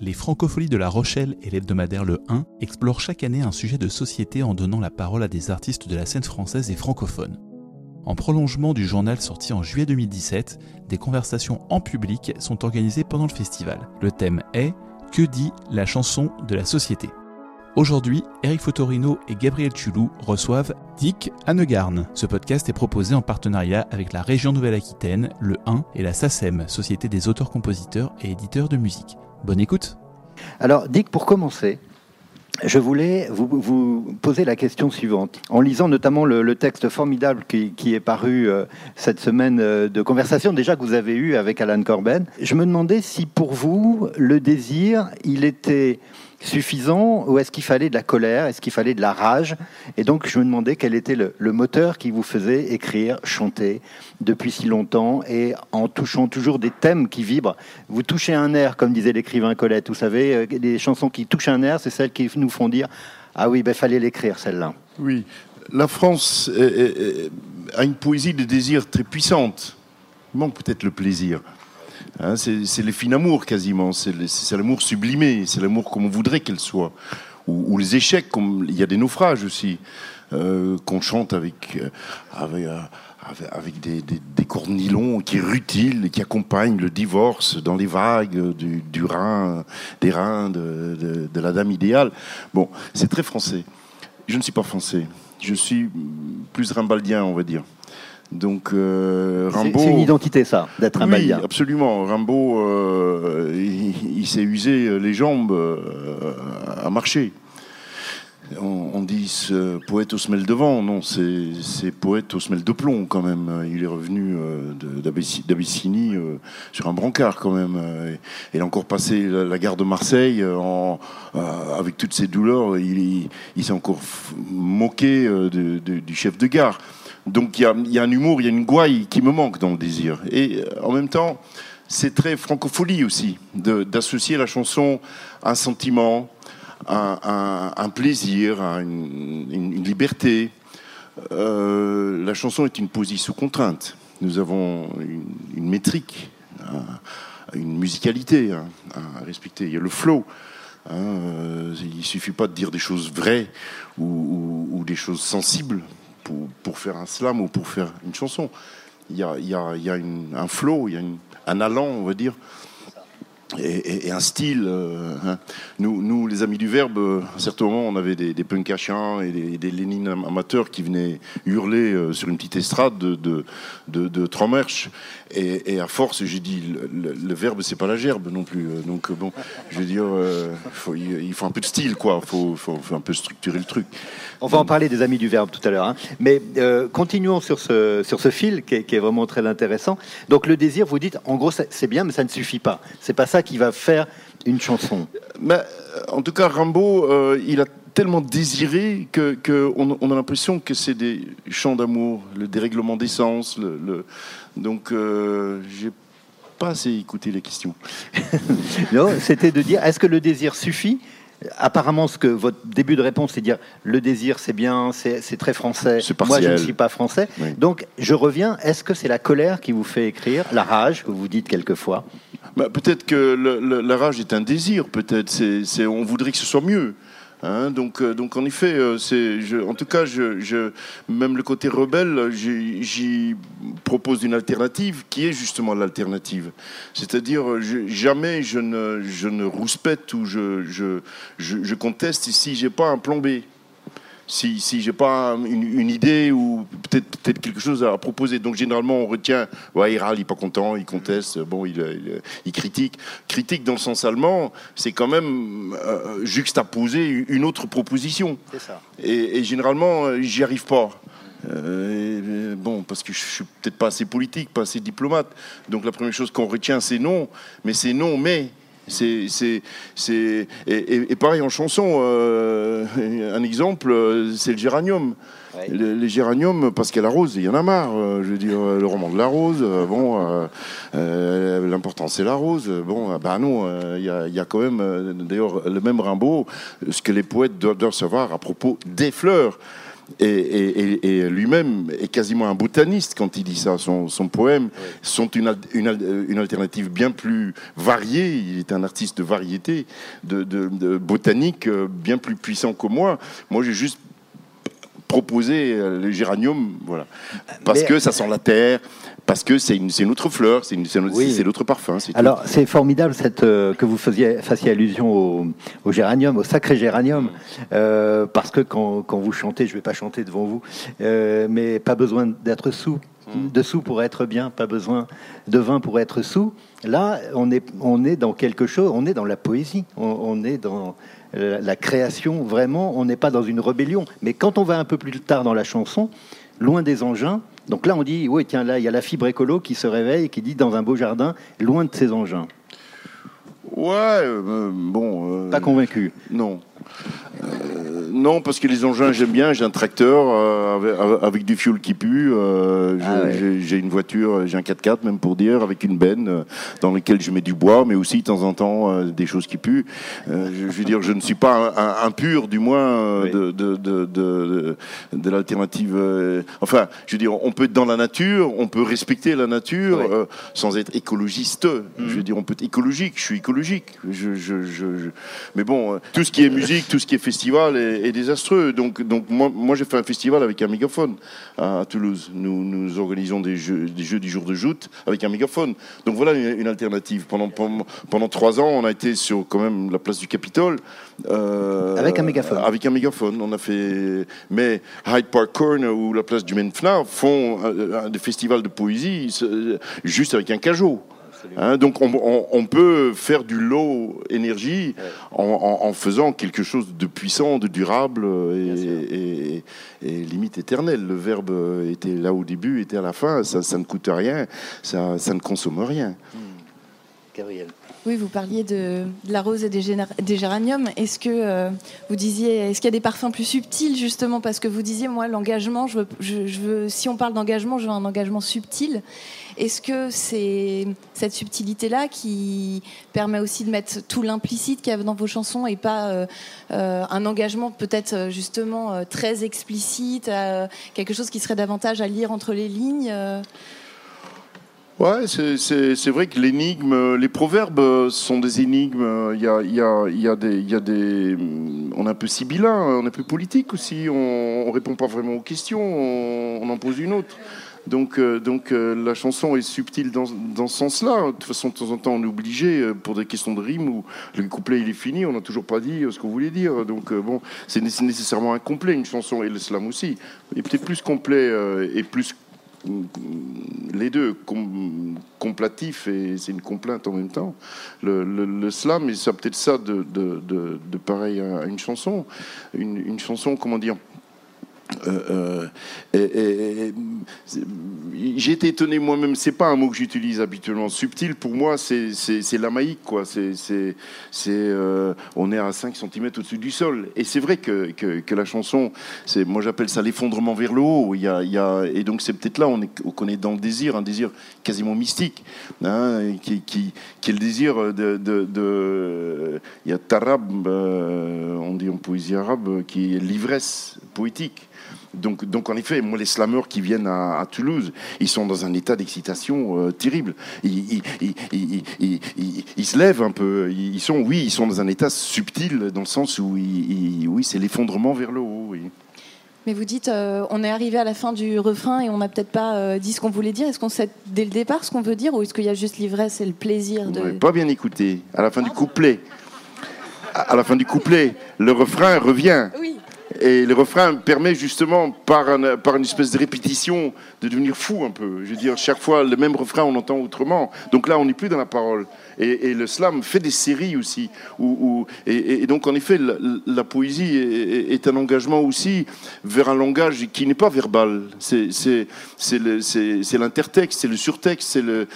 Les Francopholies de La Rochelle et l'hebdomadaire Le 1 explorent chaque année un sujet de société en donnant la parole à des artistes de la scène française et francophone. En prolongement du journal sorti en juillet 2017, des conversations en public sont organisées pendant le festival. Le thème est Que dit la chanson de la société? Aujourd'hui, Eric Fotorino et Gabriel Tulou reçoivent Dick Hanegarn. Ce podcast est proposé en partenariat avec la région Nouvelle-Aquitaine, le 1 et la SACEM, Société des auteurs-compositeurs et éditeurs de musique. Bonne écoute. Alors, Dick, pour commencer, je voulais vous, poser la question suivante. En lisant notamment le, texte formidable qui, est paru euh, cette semaine euh, de conversation déjà que vous avez eu avec Alan Corben, je me demandais si pour vous, le désir, il était suffisant ou est-ce qu'il fallait de la colère, est-ce qu'il fallait de la rage? Et donc je me demandais quel était le, moteur qui vous faisait écrire, chanter depuis si longtemps et en touchant toujours des thèmes qui vibrent. Vous touchez un air, comme disait l'écrivain Colette, vous savez, des euh, chansons qui touchent un air, c'est celles qui nous font dire Ah oui, il ben, fallait l'écrire celle-là. Oui, la France a une poésie de désir très puissante. Il manque peut-être le plaisir. Hein, c'est les fins amours quasiment, c'est l'amour sublimé, c'est l'amour comme on voudrait qu'elle soit. Ou, les échecs, il y a des naufrages aussi, euh, qu'on chante avec, euh, euh, avec, des, des, cornilons qui rutilent, qui accompagnent le divorce dans les vagues du, rein, des reins de, de la dame idéale. Bon, c'est très français. Je ne suis pas français. Je suis plus rimbaldien, on va dire. Donc euh, Rimbaud. C'est une identité, ça, d'être un oui, absolument. Rimbaud, euh, il, s'est usé les jambes euh, à marcher. On, dit ce poète aux semelles de vent. Non, c'est poète aux semelles de plomb, quand même. Il est revenu d'Abyssinie sur un brancard, quand même. Il a encore passé la, gare de Marseille avec toutes ses douleurs. Il, s'est encore moqué du chef de gare. Donc il y, a, un humour, il y a une gouaille qui me manque dans le désir. Et euh, en même temps, c'est très francophonie aussi, d'associer la chanson à un sentiment, à, un plaisir, à une, liberté. Euh, la chanson est une poésie sous contrainte. Nous avons une, métrique, une musicalité à respecter. Il y a le flow. Hein, euh, il ne suffit pas de dire des choses vraies ou des choses sensibles pour, faire un slam ou pour faire une chanson. Il y a, un flow, il y a un allant, on va dire, et, un style. Euh, hein. Nous, les amis du Verbe, euh, à certains moments, on avait des, des punk et des, des Lénines amateurs qui venaient hurler euh, sur une petite estrade de, de, de, de et, à force, j'ai dit, le, verbe, c'est pas la gerbe non plus. Donc, bon, je veux dire, il faut un peu de style, quoi. Il faut, faut, un peu structurer le truc. On va en parler des amis du verbe tout à l'heure. Hein. Mais continuons sur ce, sur ce fil qui est, qui est, vraiment très intéressant. Donc, le désir, vous dites, en gros, c'est bien, mais ça ne suffit pas. C'est pas ça qui va faire une chanson. Mais, euh, en tout cas, Rimbaud, euh, il a tellement désiré que, on, a l'impression que c'est des chants d'amour, le dérèglement d'essence. Le, Donc, euh, j'ai pas assez écouté les questions. non, c'était de dire est-ce que le désir suffit? Apparemment, ce que votre début de réponse, c'est dire le désir, c'est bien, c'est très français. Moi, je ne suis pas français. Donc, je reviens. Est-ce que c'est la colère qui vous fait écrire, la rage que vous dites quelquefois? Bah, peut-être que la rage est un désir, peut-être. C'est, on voudrait que ce soit mieux. Hein. donc, euh, donc en effet, euh, c'est, en tout cas, je, même le côté rebelle, j'y propose une alternative qui est justement l'alternative. C'est-à-dire, jamais je ne, je ne rouspète ou je, je, je, je conteste si j'ai pas un plan B si, si j'ai pas une, idée ou peut-être quelque chose à proposer. Donc généralement on retient, ouais, il râle, il est pas content, il conteste, bon, il, il, critique. Critique dans le sens allemand, c'est quand même euh, juxtaposer une autre proposition. Ça. Et, généralement, euh, j'y arrive pas. Euh, bon, parce que je suis peut-être pas assez politique, pas assez diplomate. Donc la première chose qu'on retient, c'est non. Mais c'est non, mais c'est, c'est, et, pareil en chanson, euh, un exemple, c'est le géranium. les géraniums, parce qu'elle rose, il y en a marre. Euh, je veux dire, le roman de la rose, euh, bon, l'important c'est la rose. Bon, bah non, il y, a, quand même, d'ailleurs, le même Rimbaud, ce que les poètes doivent savoir à propos des fleurs. Et, lui-même est quasiment un botaniste quand il dit ça. Son, poème sont une, une, alternative bien plus variée. Il est un artiste de variété, de, botanique euh, bien plus puissant que moi. Moi, j'ai juste proposé euh, le géranium, voilà, parce que ça sent la terre, parce que c'est une, une, autre fleur, c'est l'autre parfum. Alors c'est formidable cette, euh, que vous faisiez, fassiez allusion au, au, géranium, au sacré géranium, euh, parce que quand, quand, vous chantez, je ne vais pas chanter devant vous, euh, mais pas besoin d'être sous, mm. de sous pour être bien, pas besoin de vin pour être sous. Là, on est, on est dans quelque chose, on est dans la poésie, on, on est dans la création, vraiment, on n'est pas dans une rébellion. Mais quand on va un peu plus tard dans la chanson, loin des engins, donc là, on dit, oui, tiens, là, il y a la fibre écolo qui se réveille et qui dit dans un beau jardin, loin de ces engins. Ouais, euh, bon. Euh, Pas convaincu. Non. Euh, non, parce que les engins, j'aime bien. J'ai un tracteur euh, avec, du fuel qui pue. Euh, ah j'ai une voiture, j'ai un 4x4 même pour dire, avec une benne dans laquelle je mets du bois, mais aussi de temps en temps des choses qui puent. je, veux dire, je ne suis pas impur, du moins, de, de, de, de, l'alternative. enfin, je veux dire, on peut être dans la nature, on peut respecter la nature sans être écologiste. Je veux mhm. dire, on peut être écologique. Je suis écologique. Je, je, je, mais bon, tout ce qui est musique tout ce qui est festival est, désastreux. Donc, donc moi, moi j'ai fait un festival avec un mégaphone à, Toulouse. Nous, nous organisons des jeux, des jeux du jour de joute avec un mégaphone. Donc voilà une, alternative. Pendant, pendant, trois ans, on a été sur quand même la place du Capitole. Euh, avec un mégaphone. Avec un mégaphone. On a fait. Mais Hyde Park Corner ou la place du Menfna font des festivals de poésie juste avec un cajot. Hein, donc on, peut faire du low énergie en, faisant quelque chose de puissant, de durable et, limite éternel. Le verbe était là au début, était à la fin, ça, ne coûte rien, ça, ne consomme rien. Hmm. Gabriel. Oui, vous parliez de, la rose et des, géraniums. Est-ce que euh, vous disiez, est-ce qu'il y a des parfums plus subtils justement? Parce que vous disiez, moi, l'engagement, je veux, si on parle d'engagement, je veux un engagement subtil. Est-ce que c'est cette subtilité-là qui permet aussi de mettre tout l'implicite qu'il y a dans vos chansons et pas euh, euh, un engagement peut-être justement très explicite, quelque chose qui serait davantage à lire entre les lignes Ouais, c'est vrai que l'énigme, les proverbes sont des énigmes. Il y a, a, on est un peu sibyllin, on est un peu politique aussi. On, on répond pas vraiment aux questions, on, en pose une autre. Donc, euh, donc euh, la chanson est subtile dans, dans ce sens-là. De toute façon, de temps en temps, on est obligé euh, pour des questions de rime où le couplet il est fini, on n'a toujours pas dit ce qu'on voulait dire. Donc bon, c'est nécessairement incomplet une chanson et le slam aussi. Est peut-être plus complet et plus les deux, complatif et c'est une complainte en même temps. Le, slam, c'est peut-être ça de, pareil à une chanson. Une chanson, comment dire euh, euh, j'ai été étonné moi-même. C'est pas un mot que j'utilise habituellement. Subtil pour moi, c'est l'amaïque quoi. C'est euh, on est à 5 cm au-dessus du sol. Et c'est vrai que, que, la chanson, moi j'appelle ça l'effondrement vers le haut. Il y a, il y a et donc c'est peut-être là on est on est dans le désir, un désir quasiment mystique, hein, qui, qui, qui, est le désir de, de, il y a tarab, on dit en poésie arabe, qui est l'ivresse poétique. Donc, donc en effet, moi, les slameurs qui viennent à, Toulouse, ils sont dans un état d'excitation euh, terrible. Ils, se lèvent un peu. Ils sont, oui, ils sont dans un état subtil, dans le sens où, oui, c'est l'effondrement vers le haut. Mais vous dites, euh, on est arrivé à la fin du refrain et on n'a peut-être pas euh, dit ce qu'on voulait dire. Est-ce qu'on sait dès le départ ce qu'on veut dire ou est-ce qu'il y a juste l'ivresse et le plaisir de... pas bien écouté. À la fin du couplet, à la fin du couplet, le refrain revient. Oui. Et le refrain permet justement, par, une espèce de répétition, de devenir fou un peu. Je veux dire, chaque fois, le même refrain, on entend autrement. Donc là, on n'est plus dans la parole. Et, le slam fait des séries aussi. Et, donc, en effet, la, poésie est, un engagement aussi vers un langage qui n'est pas verbal. C'est l'intertexte, c'est le surtexte, c'est le,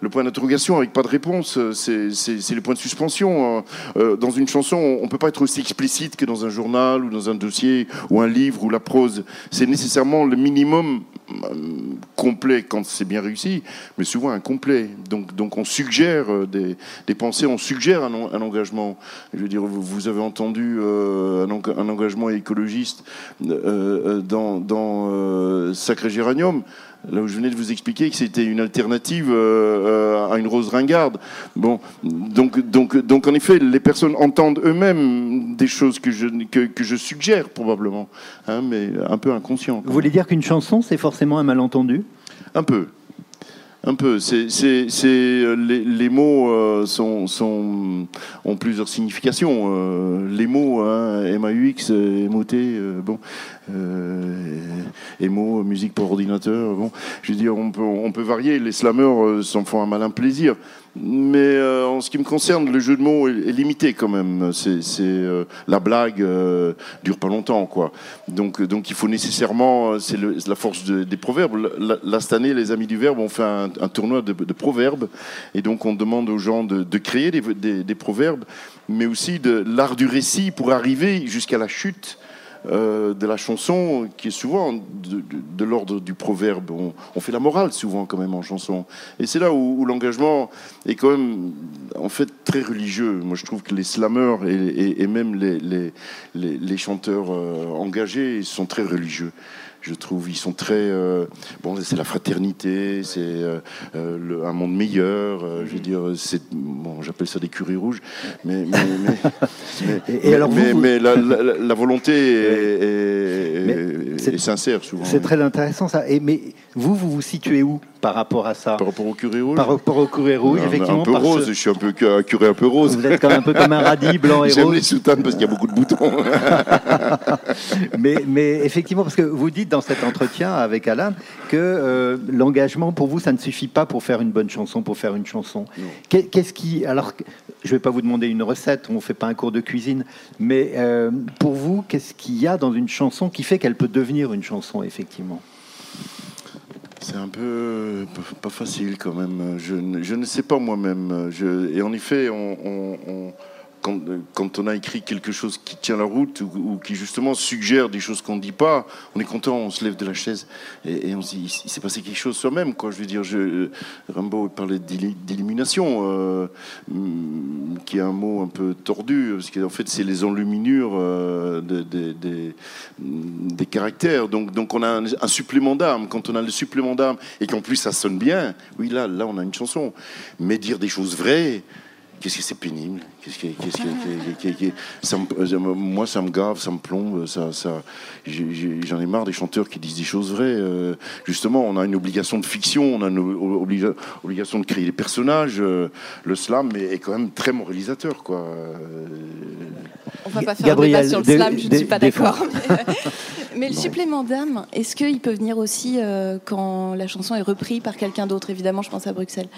le, point d'interrogation avec pas de réponse, c'est le point de suspension. Euh, dans une chanson, on ne peut pas être aussi explicite que dans un journal ou dans un dossier ou un livre ou la prose. C'est nécessairement le minimum complet quand c'est bien réussi, mais souvent incomplet. Donc, donc on suggère des, des pensées, on suggère un, engagement. Je veux dire, vous, avez entendu un, un, engagement écologiste dans, dans Sacré Géranium là où je venais de vous expliquer que c'était une alternative euh, à une rose ringarde. Bon, donc, donc, donc en effet, les personnes entendent eux-mêmes des choses que je, que, que je suggère probablement, hein, mais un peu inconscient. Vous voulez dire qu'une chanson, c'est forcément un malentendu? Un peu. Un peu. C'est, euh, les, les, mots euh, sont, sont, ont plusieurs significations. Euh, les mots, hein, M-A-U-X, M-O-T, bon, émo, musique pour ordinateur. Bon, je veux dire, on peut, varier. Les slammers s'en font un malin plaisir. Mais euh, en ce qui me concerne, le jeu de mots est, limité quand même. C'est, euh, la blague euh, dure pas longtemps, quoi. Donc, donc il faut nécessairement, c'est la force des proverbes. Là, cette année, les amis du verbe ont fait un, tournoi de, proverbes, et donc on demande aux gens de, créer des, des, proverbes, mais aussi de l'art du récit pour arriver jusqu'à la chute euh, de la chanson qui est souvent de, l'ordre du proverbe. On, fait la morale souvent quand même en chanson. Et c'est là où, l'engagement est quand même en fait très religieux. Moi je trouve que les slameurs et, même les, les, chanteurs euh, engagés sont très religieux je trouve. Ils sont très. Euh, bon, c'est la fraternité, c'est euh, euh, un monde meilleur. je veux dire, c'est. Bon, j'appelle ça des curés rouges. Mais. mais, mais, et, alors mais, la, volonté est, sincère souvent. C'est très intéressant ça. Et, mais vous, vous vous situez où? Par rapport à ça Par rapport au curé rouge Par rapport au curé rouge, effectivement. Un peu rose, je suis un, peu, un curé un peu rose. Vous êtes quand même un peu comme un radis blanc et rose. J'aime les soutanes parce qu'il y a beaucoup de boutons. mais, mais effectivement, parce que vous dites dans cet entretien avec Alain que euh, l'engagement, pour vous, ça ne suffit pas pour faire une bonne chanson, pour faire une chanson. Qu'est-ce qui... Alors, je ne vais pas vous demander une recette, on ne fait pas un cours de cuisine, mais euh, pour vous, qu'est-ce qu'il y a dans une chanson qui fait qu'elle peut devenir une chanson, effectivement? C'est un peu pas facile quand même. Je, ne sais pas moi-même. Et en effet, on quand, on a écrit quelque chose qui tient la route ou, qui justement suggère des choses qu'on ne dit pas, on est content, on se lève de la chaise et, on se dit, il s'est passé quelque chose soi-même. Je veux dire, Rimbaud parlait d'élimination, euh, qui est un mot un peu tordu, parce qu'en fait, c'est les enluminures euh, des caractères. Donc, donc on a un, supplément d'âme. Quand on a le supplément d'âme et qu'en plus ça sonne bien, oui, là, là, on a une chanson. Mais dire des choses vraies, Qu'est-ce que c'est pénible? Qu'est-ce que, ça moi, ça me gave, ça me plombe. Ça, ça, j'en ai marre des chanteurs qui disent des choses vraies. Euh, justement, on a une obligation de fiction, on a une obligation de créer des personnages. Euh, le slam est, quand même très moralisateur, quoi. On va pas faire Gabriel, un débat sur le slam, je ne suis pas d'accord. Mais le supplément d'âme, est-ce qu'il peut venir aussi euh, quand la chanson est reprise par quelqu'un d'autre? Évidemment, je pense à Bruxelles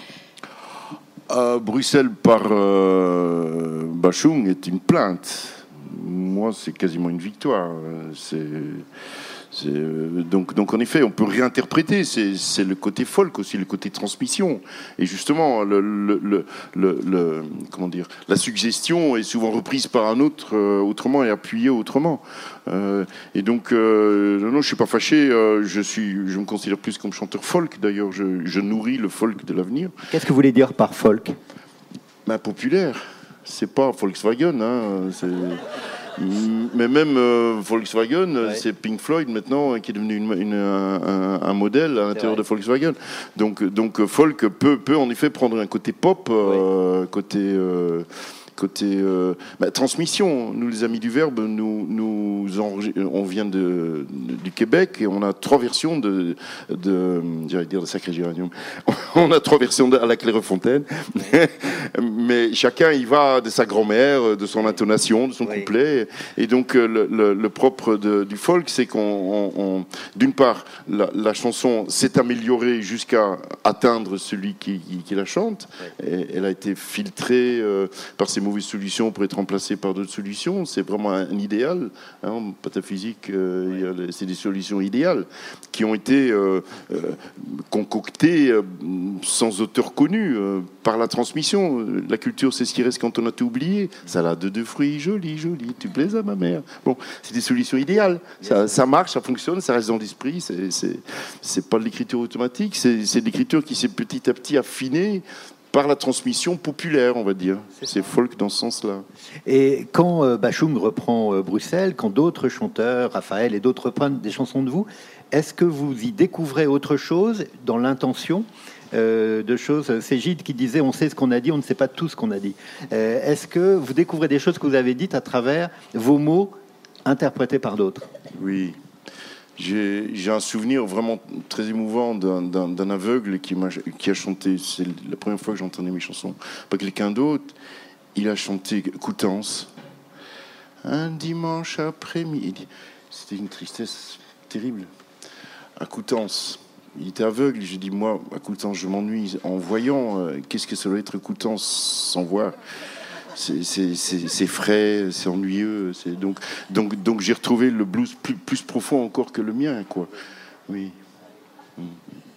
Bruxelles par euh, Bachung est une plainte. Moi, c'est quasiment une victoire. C'est donc, donc en effet, on peut réinterpréter. C'est le côté folk aussi, le côté transmission. Et justement, le, le, le, comment dire, la suggestion est souvent reprise par un autre euh, autrement et appuyée autrement. Euh, et donc, non, non, je suis pas fâché. je suis, je me considère plus comme chanteur folk. D'ailleurs, je, je, nourris le folk de l'avenir. Qu'est-ce que vous voulez dire par folk? Ben, populaire. C'est pas Volkswagen. Hein, mais même euh, Volkswagen, c'est Pink Floyd maintenant qui est devenu une, un, modèle à l'intérieur de Volkswagen. Donc, donc folk peut, peut en effet prendre un côté pop, euh, côté euh, côté euh, bah, transmission. Nous, les amis du Verbe, nous, nous on vient de, du Québec et on a trois versions de, de dire de Sacré Géranium. on a trois versions à la Clairefontaine, mais chacun y va de sa grand-mère, de son intonation, de son couplet. Et donc le, le, propre du folk, c'est qu'on, d'une part, la, chanson s'est améliorée jusqu'à atteindre celui qui, qui, la chante. Et elle a été filtrée euh, par ses mauvaises solutions pour être remplacées par d'autres solutions. C'est vraiment un, idéal. Hein, en pataphysique, euh, c'est des solutions idéales qui ont été euh, euh, concoctées sans auteur connu par la transmission. La culture, c'est ce qui reste quand on a tout oublié. Salade de fruits, joli, joli, tu plais à ma mère. Bon, c'est des solutions idéales. Ça, ça, marche, ça fonctionne, ça reste dans l'esprit. C'est pas de l'écriture automatique, c'est de l'écriture qui s'est petit à petit affinée par la transmission populaire, on va dire. C'est folk dans ce sens-là. Et quand euh, Bachung reprend euh, Bruxelles, quand d'autres chanteurs, Raphaël et d'autres reprennent des chansons de vous, est-ce que vous y découvrez autre chose dans l'intention euh, de choses? C'est Gide qui disait on sait ce qu'on a dit, on ne sait pas tout ce qu'on a dit. est-ce que vous découvrez des choses que vous avez dites à travers vos mots interprétés par d'autres? Oui, j'ai un souvenir vraiment très émouvant d'un aveugle qui, a, chanté, c'est la première fois que j'entendais mes chansons, pas quelqu'un d'autre, il a chanté Coutances. Un dimanche après-midi. C'était une tristesse terrible. À Coutances. Il était aveugle. J'ai dit, moi, à Coutances, je m'ennuie. En voyant, euh, qu'est-ce que ça doit être Coutances sans voir c'est frais, c'est ennuyeux. Donc, donc, donc j'ai retrouvé le blues plus, profond encore que le mien, quoi. Oui.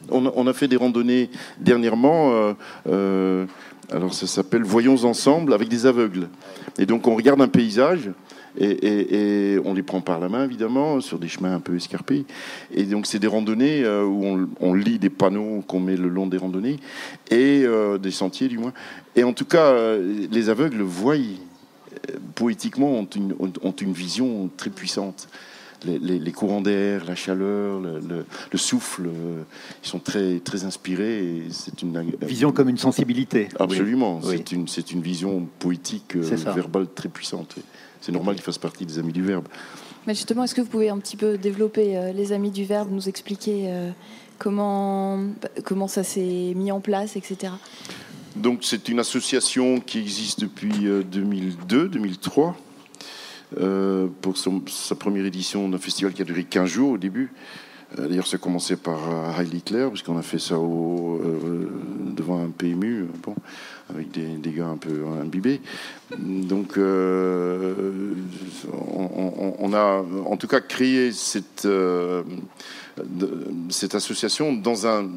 On a, fait des randonnées dernièrement. Euh, euh, alors ça s'appelle Voyons ensemble avec des aveugles. Et donc on regarde un paysage et, on les prend par la main, évidemment, sur des chemins un peu escarpés. Et donc, c'est des randonnées euh, où on, lit des panneaux qu'on met le long des randonnées, et euh, des sentiers, du moins. Et en tout cas, euh, les aveugles voient, poétiquement, ont une, ont une vision très puissante. Les, courants d'air, la chaleur, le, souffle, ils sont très, très inspirés. C'est une vision comme une sensibilité. Absolument, c'est une, une vision poétique, verbale très puissante c'est normal qu'il fasse partie des Amis du Verbe. Mais justement, est-ce que vous pouvez un petit peu développer euh, les Amis du Verbe, nous expliquer euh, comment, comment ça s'est mis en place, etc. Donc c'est une association qui existe depuis 2002-2003. Euh, pour sa première édition d'un festival qui a duré 15 jours au début. D'ailleurs, ça a commencé par Heil Hitler, puisqu'on a fait ça au, devant un PMU. Bon avec des, gars un peu imbibés. Donc, euh, on, a en tout cas créé cette, euh, cette association dans un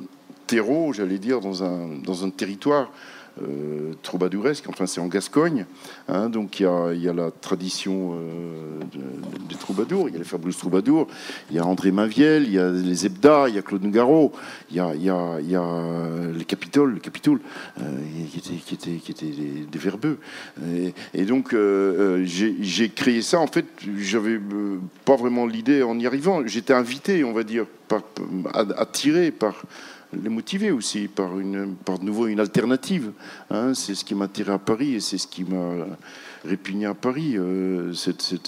terreau, j'allais dire, dans un, dans un territoire euh, troubadouresque, enfin c'est en Gascogne, hein, donc il y, a, la tradition euh, des troubadours, il y a les Fabrice Troubadours, il y a André Maviel, il y a les Ebda, il y a Claude Nougaro, il y a, les Capitoles, le Capitoul, euh, qui étaient, qui étaient, qui étaient des, verbeux. Et, donc j'ai créé ça, en fait, j'avais pas vraiment l'idée en y arrivant, j'étais invité, on va dire, attiré par les motiver aussi par, une, par de nouveau une alternative. Hein. c'est ce qui m'a attiré à Paris et c'est ce qui m'a répugné à Paris. Euh,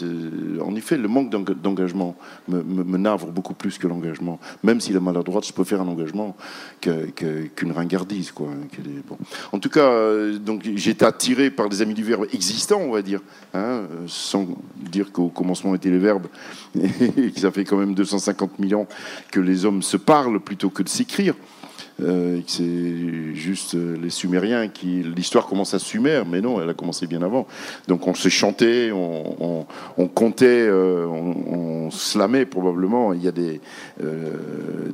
euh, en effet, le manque d'engagement me, navre beaucoup plus que l'engagement. Même si la maladroite, je préfère un engagement qu'une ringardise. Quoi, bon. En tout cas, euh, donc j'ai été attiré par des amis du verbe existants, on va dire, hein, sans dire qu'au commencement étaient les verbes, et que ça fait quand même 250 000 ans que les hommes se parlent plutôt que de s'écrire. Euh, c'est juste euh, les Sumériens qui. L'histoire commence à Sumer, mais non, elle a commencé bien avant. Donc on se chantait, on, comptait, euh, on, slamait probablement. Il y a des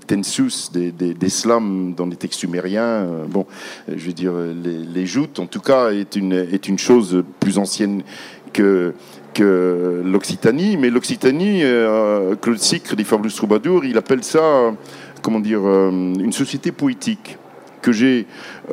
tensus, des, slams dans les textes sumériens. bon, je veux dire, les, joutes, en tout cas, est une, chose plus ancienne que que l'Occitanie, mais l'Occitanie, Claude Sicre des Fabulous Troubadours, il appelle ça comment dire, euh, une société poétique que j'ai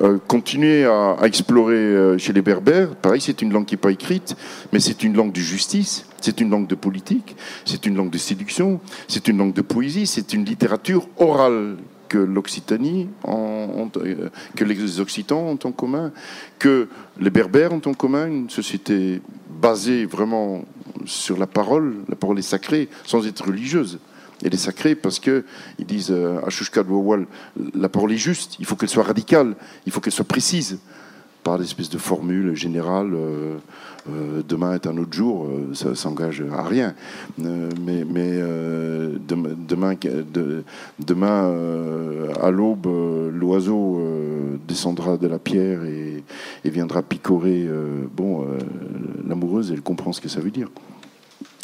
euh, continué à, explorer euh, chez les Berbères. Pareil, c'est une langue qui n'est pas écrite, mais c'est une langue de justice, c'est une langue de politique, c'est une langue de séduction, c'est une langue de poésie, c'est une littérature orale que l'Occitanie, que les Occitans ont en commun, que les Berbères ont en commun, une société basée vraiment sur la parole. La parole est sacrée, sans être religieuse elle est sacrée parce que ils disent euh, à la parole est juste, il faut qu'elle soit radicale, il faut qu'elle soit précise, par l'espèce de formule générale. Euh, euh, demain est un autre jour, ça s'engage à rien. mais, mais demain, demain à l'aube, l'oiseau descendra de la pierre et, et viendra picorer. bon, l'amoureuse, elle comprend ce que ça veut dire.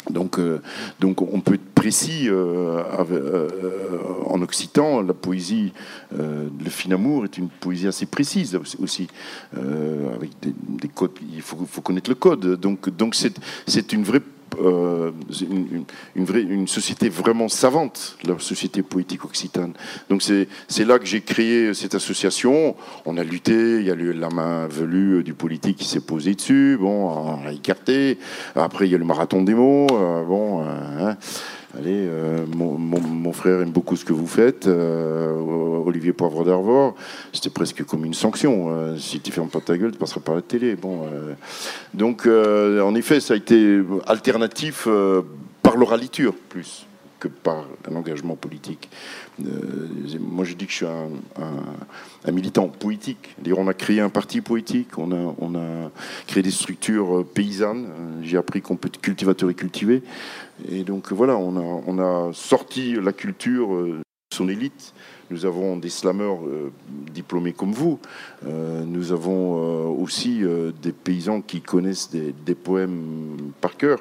Donc, donc on peut être précis en occitan. La poésie, le fin amour est une poésie assez précise aussi, avec des, codes. Il faut, faut, connaître le code. Donc, donc c'est une vraie euh, une, société vraiment savante, la société poétique occitane. Donc c'est là que j'ai créé cette association. On a lutté, il y a eu la main velue du politique qui s'est posé dessus, bon, on a écarté. Après, il y a le marathon des mots, euh, bon. Euh, hein. Allez, euh, mon, frère aime beaucoup ce que vous faites, euh, Olivier Poivre d'Arvor. C'était presque comme une sanction. Euh, si tu fermes pas ta gueule, tu passeras par la télé. Bon, donc, en effet, ça a été alternatif par l'oraliture plus que par un engagement politique. moi, je dis que je suis un, militant politique. On a créé un parti politique, on a, créé des structures paysannes. J'ai appris qu'on peut être cultivateur et cultiver. Et donc voilà, on a, sorti la culture de euh, son élite. Nous avons des slameurs euh, diplômés comme vous. Euh, nous avons aussi des paysans qui connaissent des, poèmes par cœur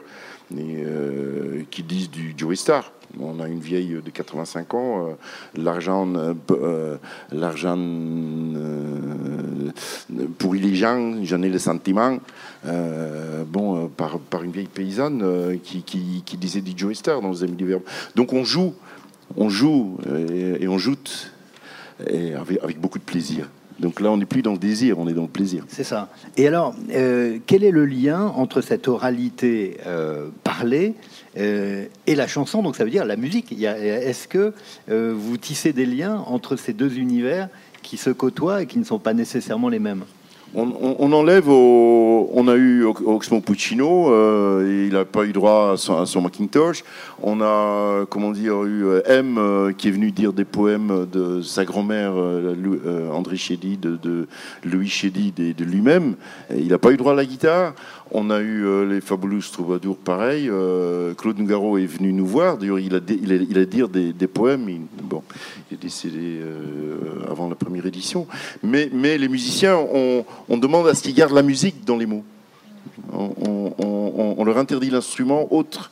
et qui disent du Joey Star. On a une vieille de 85 ans. l'argent, l'argent pour les gens, j'en ai le sentiment. Euh, bon, euh, par, par, une vieille paysanne euh, qui, qui, disait du Joe Star dans les amis du verbe. Donc on joue, on joue et, on joute avec, beaucoup de plaisir. Donc là, on n'est plus dans le désir, on est dans le plaisir. C'est ça. Et alors, quel est le lien entre cette oralité parlée et la chanson? Donc ça veut dire la musique. Est-ce que vous tissez des liens entre ces deux univers qui se côtoient et qui ne sont pas nécessairement les mêmes? On, enlève on a eu Oxmo Puccino, euh, il n'a pas eu droit à son, Macintosh. On a, comment dire, eu euh, M euh, qui est venu dire des poèmes de sa grand-mère André Chédid, de, Louis Chédid et de lui-même. Il n'a pas eu droit à la guitare. On a eu les Fabulous Troubadours, pareil. Claude Nougaro est venu nous voir. D'ailleurs, il a, il, a, dire des, poèmes. Il, bon, il est décédé avant la première édition. Mais, mais les musiciens, on, on demande à ce qu'ils gardent la musique dans les mots. On, leur interdit l'instrument autre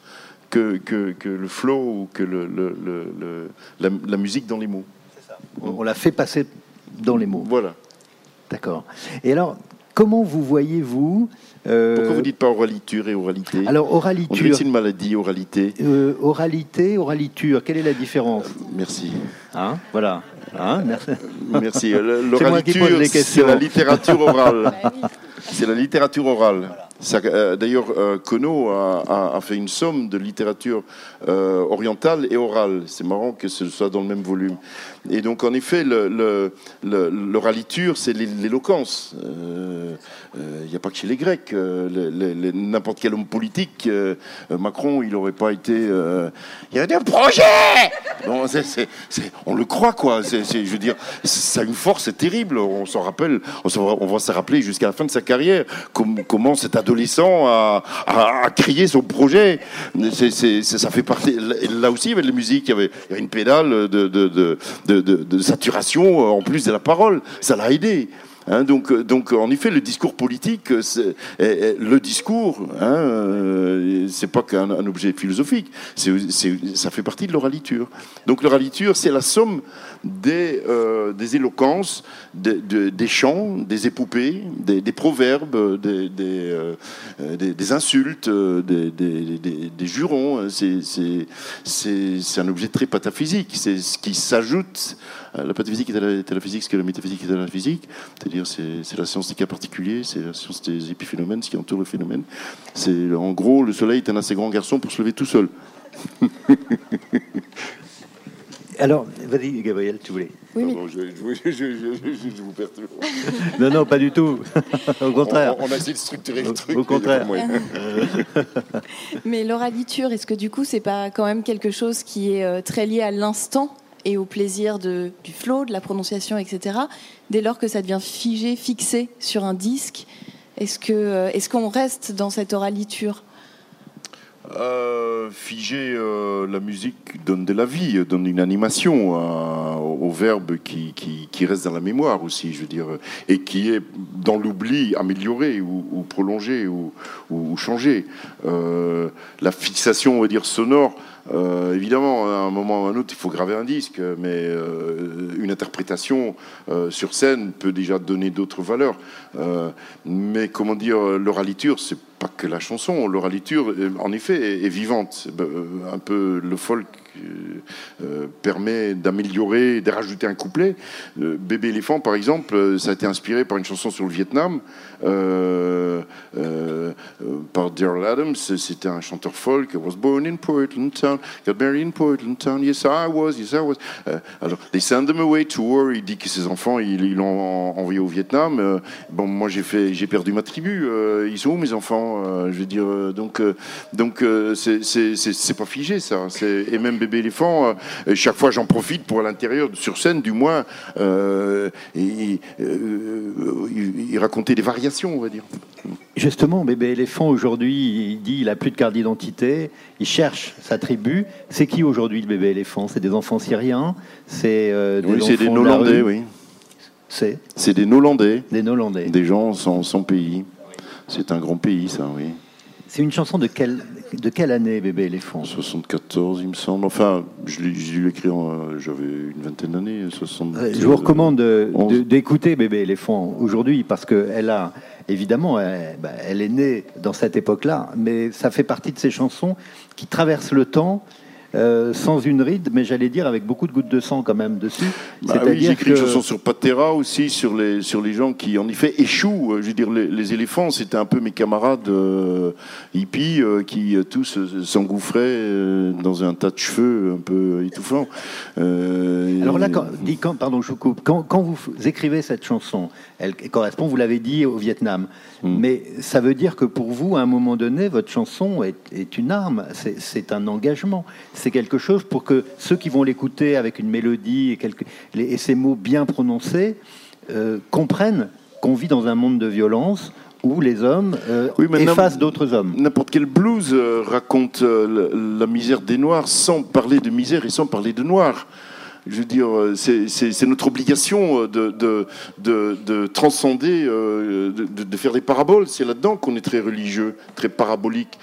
que, le flow ou que la, musique dans les mots. On, la fait passer dans les mots. Voilà. D'accord. Et alors, comment vous voyez-vous euh, Pourquoi vous dites pas oraliture et oralité? Alors, oraliture. C'est une maladie, oralité. Euh, oralité, oraliture, quelle est la différence? Merci. Hein voilà. Hein merci. merci. L'oraliture, c'est la littérature orale. C'est la littérature orale. Euh, d'ailleurs, euh, Kono a, fait une somme de littérature euh, orientale et orale. C'est marrant que ce soit dans le même volume. Et donc, en effet, l'oraliture, c'est l'éloquence. Il n'y a pas que chez les Grecs. N'importe quel homme politique, Macron, il n'aurait pas été. Il y a des projets On le croit, quoi. je veux dire, ça a une force terrible. On s'en rappelle, on, va se rappeler jusqu'à la fin de sa carrière comment cet adolescent a, crié son projet. ça fait partie. Là aussi, avec la musique, il y avait, une pédale de, saturation en plus de la parole. Ça l'a aidé. Hein, donc, donc, en effet, le discours politique, le discours, hein, euh, c'est pas qu'un objet philosophique, ça fait partie de l'oraliture. Donc, l'oraliture, c'est la somme des, euh, éloquences, des chants, des épopées, des, proverbes, des, euh, insultes, des, jurons. C'est un objet très pataphysique. C'est ce qui s'ajoute. La pataphysique est à la, physique, ce que la métaphysique est à la physique. C'est-à-dire, c'est la science des cas particuliers, c'est la science des épiphénomènes, ce qui entoure le phénomène. C'est en gros, le soleil est un assez grand garçon pour se lever tout seul. Alors, vas-y, Gabriel, tu voulais. Oui, non, je, vous perturbe. non, non, pas du tout. Au contraire. On, a essayé de structurer le truc. Au contraire. mais l'oraliture, est-ce que du coup, c'est pas quand même quelque chose qui est euh, très lié à l'instant et au plaisir du flow, de la prononciation, etc. Dès lors que ça devient figé, fixé sur un disque, est-ce que euh, est-ce qu'on reste dans cette oraliture? Euh, Figer euh, la musique donne de la vie, donne une animation au verbe qui, qui, reste dans la mémoire aussi, je veux dire, et qui est dans l'oubli amélioré ou, prolongé ou, ou changé. la fixation, on va dire, sonore euh, évidemment, à un moment ou à un autre, il faut graver un disque, mais euh, une interprétation euh, sur scène peut déjà donner d'autres valeurs. mais comment dire, l'oraliture, c'est pas que la chanson. L'oraliture, en effet, est, vivante. Un peu le folk permet d'améliorer, de rajouter un couplet. Bébé éléphant, par exemple, ça a été inspiré par une chanson sur le Vietnam par Daryl Adams. C'était un chanteur folk. I was born in Portland town, got married in Portland. Yes, I was. Yes, I was. Euh, alors, they send them away to war. Il dit que ses enfants, ils l'ont envoyé au Vietnam. Euh, bon, moi, j'ai perdu ma tribu. Euh, ils sont où mes enfants? Je veux dire, donc, donc, c'est pas figé ça. Et même bébé éléphant, chaque fois, j'en profite pour à l'intérieur, sur scène, du moins, et, il racontait des variations, on va dire. Justement, bébé éléphant, aujourd'hui, il dit il a plus de carte d'identité, il cherche sa tribu. C'est qui aujourd'hui le bébé éléphant? C'est des enfants syriens? C'est euh, des, oui, c'est des Nolandais, oui. C'est C'est des Nolandais. Des Nolandais. Des gens sans, sans pays. C'est un grand pays, ça, oui. C'est une chanson de quelle, de quelle année, Bébé éléphant 74, il me semble. Enfin, je l'ai écrit, j'avais une vingtaine d'années. Je vous recommande d'écouter Bébé éléphant aujourd'hui parce qu'elle a évidemment, bah, elle, est née dans cette époque-là, mais ça fait partie de ces chansons qui traversent le temps. Euh, sans une ride, mais j'allais dire avec beaucoup de gouttes de sang quand même dessus. Bah oui, j'ai écrit une chanson sur Patera aussi, sur les, sur les gens qui en effet échouent. Je veux dire, les, éléphants, c'était un peu mes camarades euh, hippies euh, qui tous s'engouffraient dans un tas de cheveux un peu étouffants. Alors là, quand, quand, pardon, je vous coupe. Quand, quand vous écrivez cette chanson, elle correspond, vous l'avez dit, au Vietnam. Hmm. Mais ça veut dire que pour vous, à un moment donné, votre chanson est, une arme, c'est un engagement. C'est quelque chose pour que ceux qui vont l'écouter avec une mélodie et, quelques, et ces mots bien prononcés euh, comprennent qu'on vit dans un monde de violence où les hommes euh, effacent d'autres hommes. N'importe quel blues euh, raconte la misère des Noirs sans parler de misère et sans parler de Noirs je veux dire, euh, c'est notre obligation euh, de, de, transcender, euh, de, faire des paraboles. C'est là-dedans qu'on est très religieux, très parabolique.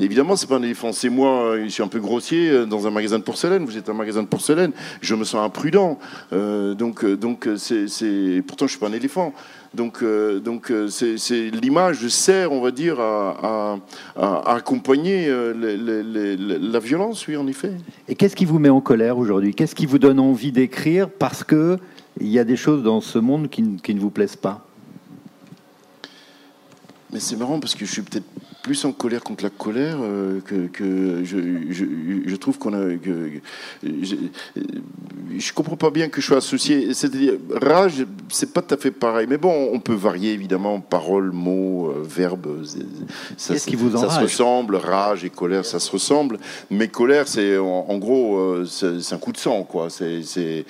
évidemment, c'est pas un éléphant. C'est moi, je suis un peu grossier dans un magasin de porcelaine. Vous êtes un magasin de porcelaine. Je me sens imprudent. donc, donc, c'est pourtant, je suis pas un éléphant. Donc, euh, donc euh, c'est l'image sert, on va dire, à, accompagner euh, la violence, oui, en effet. Et qu'est-ce qui vous met en colère aujourd'hui? Qu'est-ce qui vous donne envie d'écrire parce que il y a des choses dans ce monde qui, qui ne vous plaisent pas? Mais c'est marrant parce que je suis peut-être plus en colère contre la colère euh, que, je, je, trouve qu'on a. Que, je, je, comprends pas bien que je sois associé. C'est-à-dire, rage, c'est pas tout à fait pareil. Mais bon, on peut varier évidemment paroles, mots, euh, verbes. Ça, qui vous ça se ressemble. Rage et colère, ça se ressemble. Mais colère, c'est en, gros, euh, c'est un coup de sang, quoi. C'est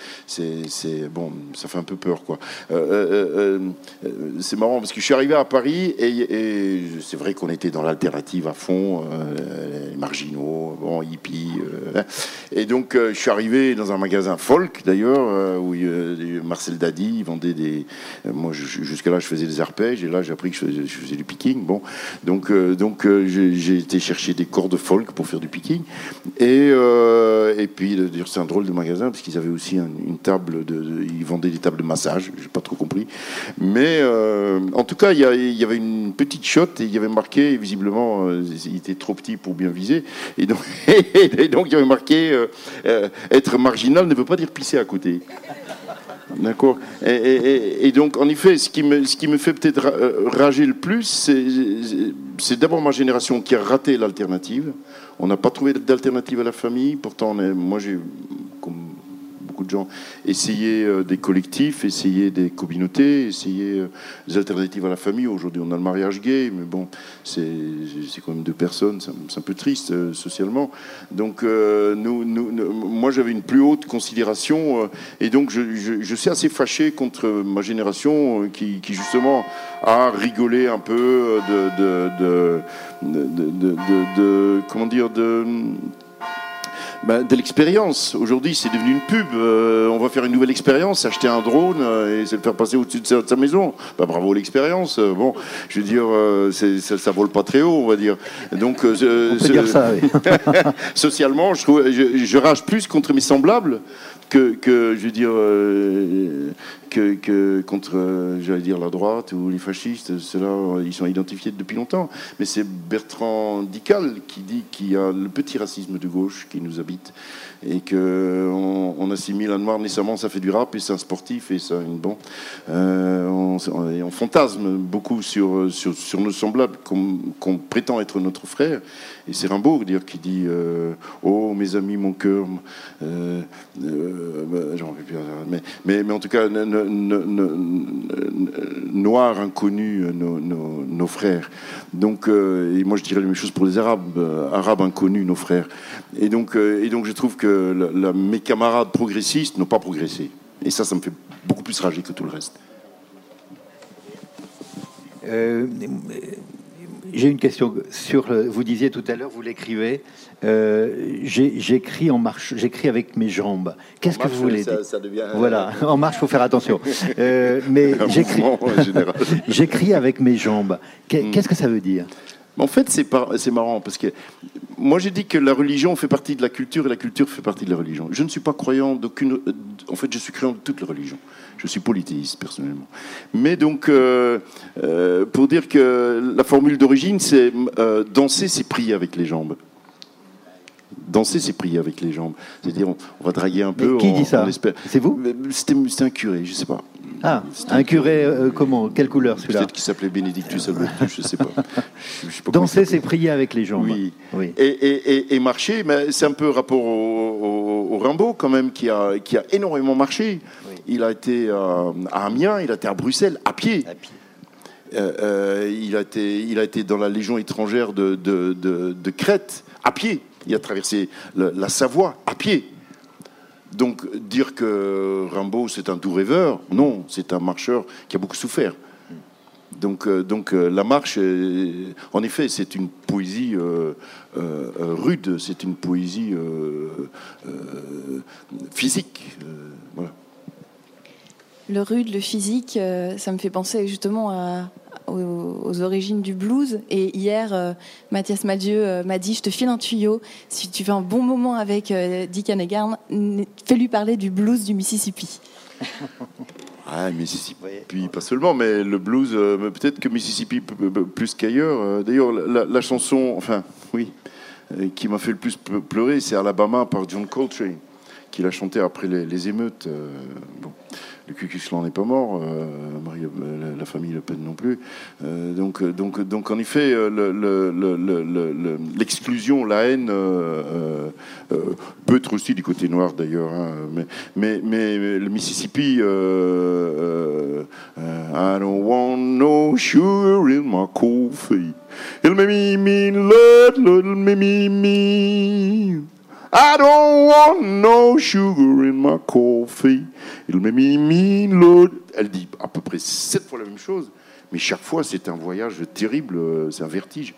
bon, ça fait un peu peur, quoi. c'est marrant parce que je suis arrivé à Paris et, et c'est vrai qu'on était dans l'alternative à fond, euh, les marginaux, bon, hippies. Euh, et donc, euh, je suis arrivé dans un magasin folk, d'ailleurs, où Marcel Dadi vendait des. moi, jusqu'à là, je faisais des arpèges, et là, j'ai appris que je faisais, du picking. Bon, donc, donc j'ai été chercher des cordes folk pour faire du picking. Et, et puis, c'est un drôle de magasin, parce qu'ils avaient aussi une table Ils vendaient des tables de massage, j'ai pas trop compris. Mais en tout cas, il y, y, avait une petite shot et il y avait marqué visiblement, euh, il était trop petit pour bien viser. Et donc, et il avait marqué euh, euh, être marginal ne veut pas dire pisser à côté. D'accord et, donc, en effet, ce qui me, ce qui me fait peut-être rager le plus, c'est d'abord ma génération qui a raté l'alternative. On n'a pas trouvé d'alternative à la famille. Pourtant, moi, j'ai, comme beaucoup de gens, essayer euh, des collectifs, essayer des communautés, essayer euh, des alternatives à la famille. Aujourd'hui, on a le mariage gay, mais bon, c'est quand même deux personnes, c'est un peu triste socialement. Donc, nous, moi, j'avais une plus haute considération, et donc je, suis assez fâché contre ma génération qui, justement a rigolé un peu de, de comment dire, de bah, de l'expérience. Aujourd'hui, c'est devenu une pub. Euh, on va faire une nouvelle expérience, acheter un drone euh, et se le faire passer au-dessus de sa, maison. Bah, bravo l'expérience. Euh, bon, je veux dire, ça, ça, vole pas très haut, on va dire. Donc, on peut dire ça, oui. socialement, je, trouve, je, rage plus contre mes semblables que, je veux dire, que, contre, euh, j'allais dire, la droite ou les fascistes. Ceux-là, ils sont identifiés depuis longtemps. Mais c'est Bertrand Dical qui dit qu'il y a le petit racisme de gauche qui nous habite et qu'on on assimile un noir nécessairement, ça fait du rap et c'est un sportif et ça une bon. Euh, on, fantasme beaucoup sur, sur nos semblables qu'on prétend être notre frère. Et c'est Rimbaud dire, qui dit euh, Oh, mes amis, mon cœur. Euh, euh, mais, mais, mais, en tout cas, noirs inconnus, nos, nos, frères. Donc, et moi je dirais la même chose pour les Arabes, Arabes inconnus, nos frères. Et donc, et donc je trouve que mes camarades progressistes n'ont pas progressé. Et ça, ça me fait beaucoup plus rager que tout le reste. J'ai une question sur. Vous disiez tout à l'heure, vous l'écrivez. Euh, j'écris en marche. J'écris avec mes jambes. Qu'est-ce que vous voulez dire Voilà, en marche, faut faire attention. Euh, mais j'écris. j'écris avec mes jambes. Hmm. Qu'est-ce que ça veut dire? En fait, c'est marrant parce que moi j'ai dit que la religion fait partie de la culture et la culture fait partie de la religion. Je ne suis pas croyant d'aucune. En fait, je suis croyant de toutes les religions. Je suis polythéiste personnellement. Mais donc, euh, euh, pour dire que la formule d'origine, c'est euh, danser, c'est prier avec les jambes. Danser, c'est prier avec les jambes. C'est-à-dire, on, va draguer un peu. qui dit ça C'est vous C'était un curé, je ne sais pas. Ah, un curé, euh, comment? Quelle couleur celui-là? Peut-être qu'il s'appelait Bénédictus Albertus, je ne sais pas. Danser, c'est prier avec les jambes. Oui. oui. Et, marcher, mais c'est un peu rapport au, Rimbaud quand même, qui a, qui a énormément marché. Il a été à Amiens, il a été à Bruxelles, à pied. Euh, euh, il, a été, il a été dans la Légion étrangère de, de, Crète, à pied. Il a traversé la Savoie, à pied. Donc dire que Rimbaud c'est un doux rêveur, non, c'est un marcheur qui a beaucoup souffert. Donc, euh, euh, la marche, en effet, c'est une poésie euh, rude, c'est une poésie physique. Le rude, le physique, ça me fait penser justement à, aux, origines du blues. Et hier, euh, Mathias Madieu euh, m'a dit Je te file un tuyau. Si tu fais un bon moment avec euh, Dick Hannigan, fais-lui parler du blues du Mississippi. Ah, Mississippi, pas seulement, mais le blues, peut-être que Mississippi plus qu'ailleurs. D'ailleurs, la, chanson, enfin, oui, qui m'a fait le plus pleurer, c'est Alabama par John Coltrane, qui l'a chanté après les, les émeutes. bon le n'est pas mort, euh, la, famille Le Pen non plus. Euh, donc, donc, donc, en effet, l'exclusion, la haine euh, peut être aussi du côté noir d'ailleurs. Hein, mais, mais, le Mississippi, I don't want no sugar in my coffee. It'll make me it'll make me. I don't want no sugar in my coffee. Il me me Lord. Elle dit à peu près sept fois la même chose, mais chaque fois c'est un voyage terrible, euh, c'est un vertige.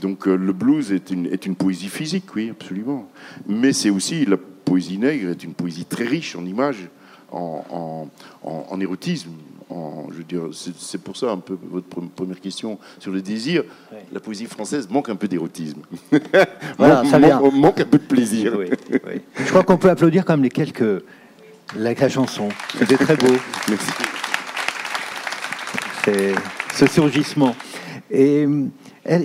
Donc euh, le blues est une, est une poésie physique, oui, absolument. Mais c'est aussi la poésie nègre est une poésie très riche en images, en, en érotisme, je veux dire, c'est pour ça un peu votre première question sur le désir. La poésie française manque un peu d'érotisme. Voilà, ça vient. manque un peu de plaisir. Je crois qu'on peut applaudir quand même les quelques la, chanson. C'était très beau. Merci. C'est ce surgissement. Et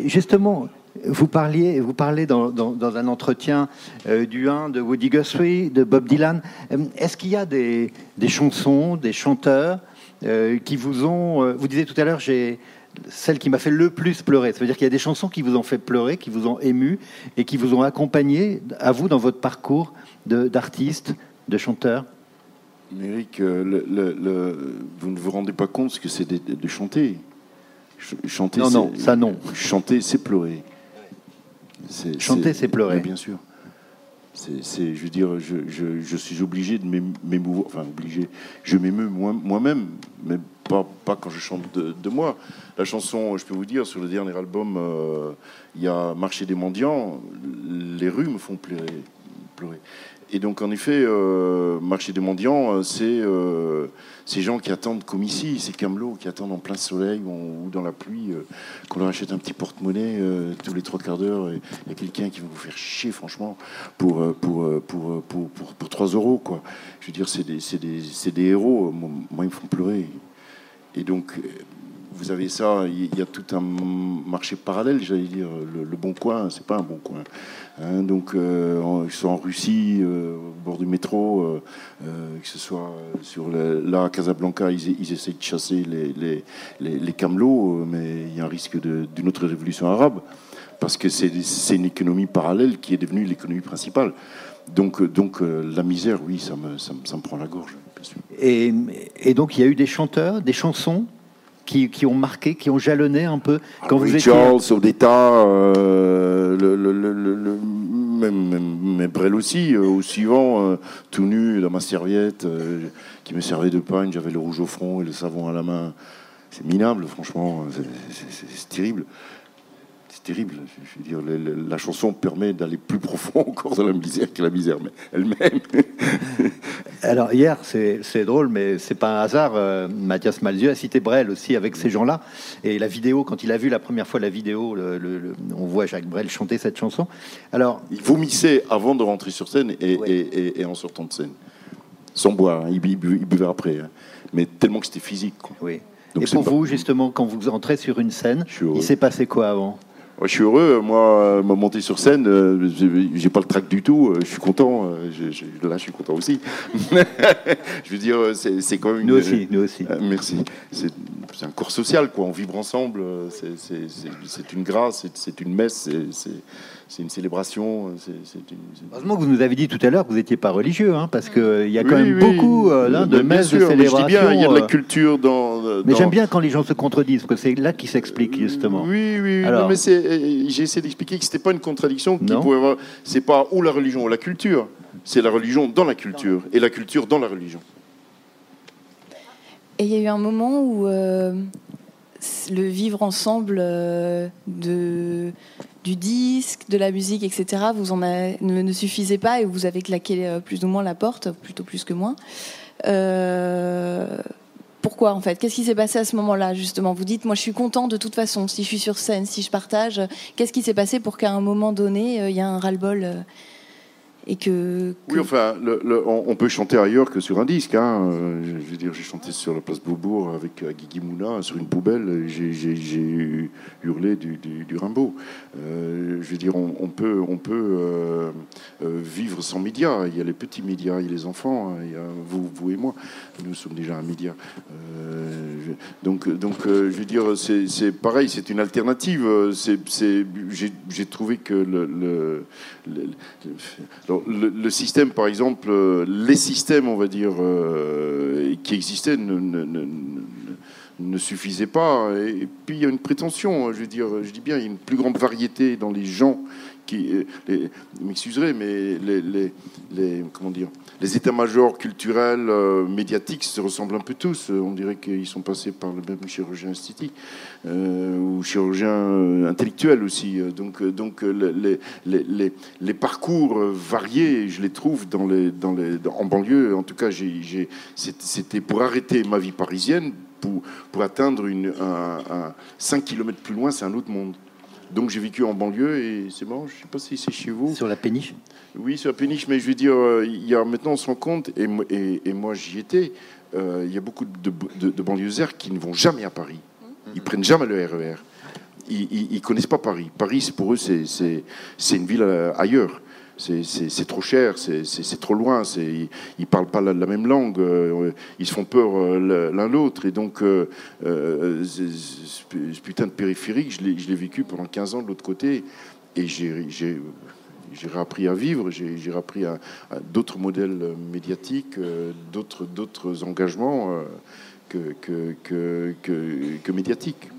justement, vous parliez, vous parlez dans, un entretien euh, du 1 de Woody Guthrie, de Bob Dylan. Euh, est-ce qu'il y a des, chansons, des chanteurs qui vous ont. Euh, vous disiez tout à l'heure, j'ai celle qui m'a fait le plus pleurer. Ça veut dire qu'il y a des chansons qui vous ont fait pleurer, qui vous ont ému et qui vous ont accompagné à vous dans votre parcours d'artiste, de, chanteur. Eric, le, vous ne vous rendez pas compte ce que c'est de, chanter. Chanter, non, non, ça non. Chanter, c'est pleurer. Chanter, c'est pleurer. Bien sûr. Je veux dire, je, suis obligé de m'émouvoir, enfin obligé, je m'émeus moi-même, mais pas, quand je chante de, moi. La chanson, je peux vous dire, sur le dernier album, euh, il y a Marché des mendiants, les rues me font pleurer. Et donc, en effet, euh, marché des mendiants, euh, c'est euh, ces gens qui attendent comme ici, ces camelots qui attendent en plein soleil ou, dans la pluie, qu'on leur achète un petit porte-monnaie tous les trois quarts d'heure. Il y a quelqu'un qui va vous faire chier, franchement, pour, pour, pour, pour, pour, 3 euros. Quoi. Je veux dire, c'est des, des, des, héros. Moi, ils me font pleurer. Et donc, vous avez ça, il y a tout un marché parallèle, j'allais dire. Le, bon coin, c'est pas un bon coin. Hein. donc, euh, ils sont en Russie, euh, au bord du métro, euh, que ce soit sur là à Casablanca, ils, ils essayent de chasser les, camelots, mais il y a un risque d'une autre révolution arabe, parce que c'est une économie parallèle qui est devenue l'économie principale. Donc, donc la misère, oui, ça me, ça, me, prend la gorge. Et, et donc, il y a eu des chanteurs, des chansons qui, ont marqué, qui ont jalonné un peu quand vous étiez... Charles, Odetta, euh, le, le, même, Brel aussi, euh, au suivant, euh, tout nu dans ma serviette, qui me servait de pagne, j'avais le rouge au front et le savon à la main. C'est minable, franchement, c'est terrible terrible. Je veux dire, la chanson permet d'aller plus profond encore dans la misère que la misère elle-même. Alors hier, c'est drôle, mais c'est pas un hasard. Euh, Mathias Malzieu a cité Brel aussi avec ces gens-là. Et la vidéo, quand il a vu la première fois la vidéo, on voit Jacques Brel chanter cette chanson. Alors, il vomissait avant de rentrer sur scène et, en sortant de scène, sans boire. Hein. il, buvait après, hein. mais tellement que c'était physique. Oui. et pour vous, justement, quand vous entrez sur une scène, il s'est passé quoi avant? Je suis heureux. Moi, me monter sur scène, euh, j'ai pas le trac du tout. Euh, je suis content. Euh, là, je suis content aussi. je veux dire, c'est quand même. Nous aussi, nous aussi. merci. C'est un corps social, quoi. On vibre ensemble. C'est une grâce, c'est une messe, c'est une célébration. Heureusement que vous nous avez dit tout à l'heure que vous n'étiez pas religieux, hein, parce qu'il y a quand même beaucoup de messes, de célébrations. bien, il y a de la culture dans. Mais j'aime bien quand les gens se contredisent, parce que c'est là qu'ils s'expliquent justement. Oui, oui. Alors, mais c'est j'ai essayé d'expliquer que c'était pas une contradiction qui pouvait avoir. C'est pas ou la religion ou la culture. C'est la religion dans la culture et la culture dans la religion. Et il y a eu un moment où euh, le vivre ensemble euh, de, du disque, de la musique, etc., vous en ne, ne, suffisait pas et vous avez claqué euh, plus ou moins la porte, plutôt plus que moins. Pourquoi en fait? Qu'est-ce qui s'est passé à ce moment-là justement? Vous dites, moi je suis content de toute façon, si je suis sur scène, si je partage. Qu'est-ce qui s'est passé pour qu'à un moment donné, euh, il y a un ras-le-bol euh, et que, Oui, enfin, on, peut chanter ailleurs que sur un disque. Hein. Je, veux dire, j'ai chanté sur la place Beaubourg avec euh, Guigui Mouna sur une poubelle. J'ai hurlé du, du, Rimbaud. Euh, je veux dire, on, peut, on peut euh, vivre sans médias. Il y a les petits médias, il y a les enfants. Hein. Il y a vous, vous et moi. Nous sommes déjà un média. donc, donc je veux dire, c'est pareil, c'est une alternative. J'ai trouvé que le, le le, système, par exemple, euh, les systèmes, on va dire, euh, qui existaient ne, suffisaient pas. Et, puis il y a une prétention, je veux dire, je dis bien, il y a une plus grande variété dans les gens qui, euh, m'excuserez, mais les, les, comment dire, les états-majors culturels, euh, médiatiques se ressemblent un peu tous. On dirait qu'ils sont passés par le même chirurgien esthétique euh, ou chirurgien intellectuel aussi. Donc, donc les, parcours variés, je les trouve en banlieue. En tout cas, c'était pour arrêter ma vie parisienne, pour, pour atteindre un 5 km plus loin, c'est un autre monde. Donc j'ai vécu en banlieue et c'est bon, je ne sais pas si c'est chez vous. Sur la péniche Oui, sur la péniche, mais je veux dire, euh, il y a, maintenant on se rend compte, et, et, moi j'y étais, euh, il y a beaucoup de, de, banlieusards qui ne vont jamais à Paris. Ils prennent jamais le RER. E ils ne connaissent pas Paris. Paris, pour eux, c'est une ville euh, ailleurs c'est trop cher, c'est trop loin, ils ne parlent pas la, même langue, euh, ils se font peur euh, l'un l'autre. Et donc, euh, ce putain de périphérique, je l'ai vécu pendant 15 ans de l'autre côté. Et j'ai appris à vivre, j'ai appris à, d'autres modèles médiatiques, d'autres engagements que, médiatiques.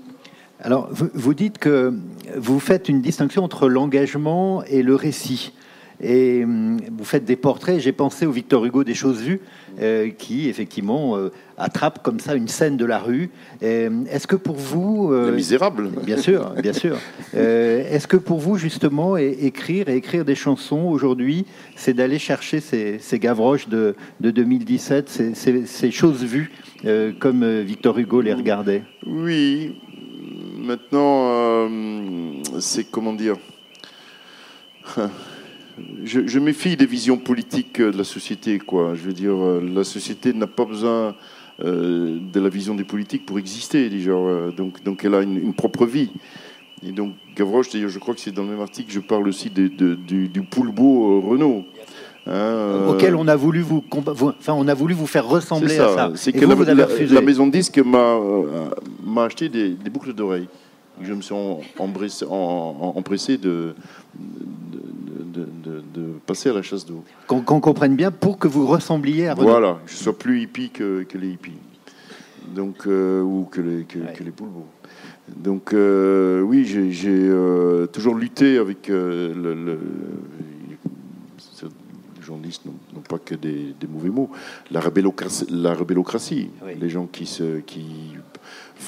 Alors, vous dites que vous faites une distinction entre l'engagement et le récit. Et hum, vous faites des portraits. J'ai pensé au Victor Hugo des choses vues, euh, qui effectivement euh, attrape comme ça une scène de la rue. Est-ce que pour vous, euh, misérable, bien sûr, bien sûr. Est-ce que pour vous justement écrire et écrire des chansons aujourd'hui, c'est d'aller chercher ces, Gavroches de, 2017, ces, ces, choses vues comme Victor Hugo les regardait? Oui. Maintenant, c'est comment dire? Je, méfie des visions politiques euh, de la société. Quoi. Je veux dire, euh, la société n'a pas besoin euh, de la vision des politiques pour exister. Déjà. Donc, donc elle a une, propre vie. Et donc Gavroche, d'ailleurs, je crois que c'est dans le même article, je parle aussi du, du Poulbeau Renault. Hein, auquel on a voulu vous, enfin, on a voulu vous faire ressembler à ça. C'est que la, maison de disque m'a acheté des, boucles d'oreilles. Je me suis empressé de, de, passer à la chasse d'eau. Qu'on comprenne bien pour que vous ressembliez à Renaud. Voilà, je sois plus hippie que, les hippies. Donc, euh, ou que les, que, les Donc, euh, oui, j'ai euh, toujours lutté avec le, les journalistes n'ont pas que des, mauvais mots. La rébellocratie, la rébellocratie les gens qui, se, qui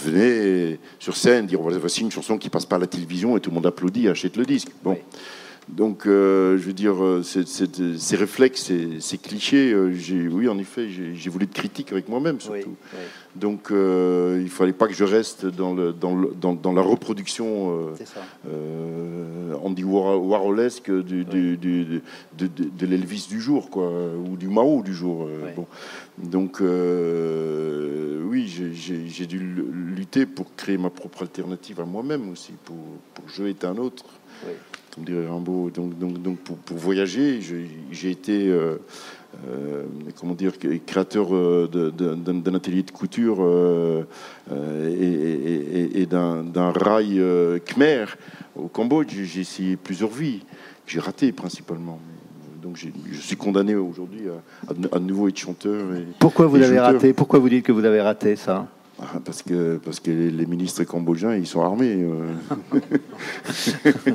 venaient sur scène dire voici une chanson qui passe par la télévision et tout le monde applaudit, achète le disque. Bon. Donc, euh, je veux dire, euh, ces réflexes, ces, clichés, euh, oui, en effet, j'ai voulu être critique avec moi-même, surtout. Donc, il ne fallait pas que je reste dans, le, dans, le, dans, la reproduction Andy Warholesque du, du, de, de l'Elvis du jour, quoi, ou du Mao du jour. Bon. Donc, oui, j'ai dû lutter pour créer ma propre alternative à moi-même aussi, pour, pour je est un autre comme dirait Rimbaud. Donc, donc, donc pour, voyager, j'ai été, euh, euh, comment dire, créateur euh, d'un atelier de couture et, d'un rail khmer au Cambodge. J'ai essayé plusieurs vies. J'ai raté principalement. Donc je suis condamné aujourd'hui à, à, nouveau être chanteur. Et, Pourquoi vous avez raté? Pourquoi vous dites que vous avez raté ça? Ah, parce que, parce que les ministres cambodgiens, ils sont armés. Euh.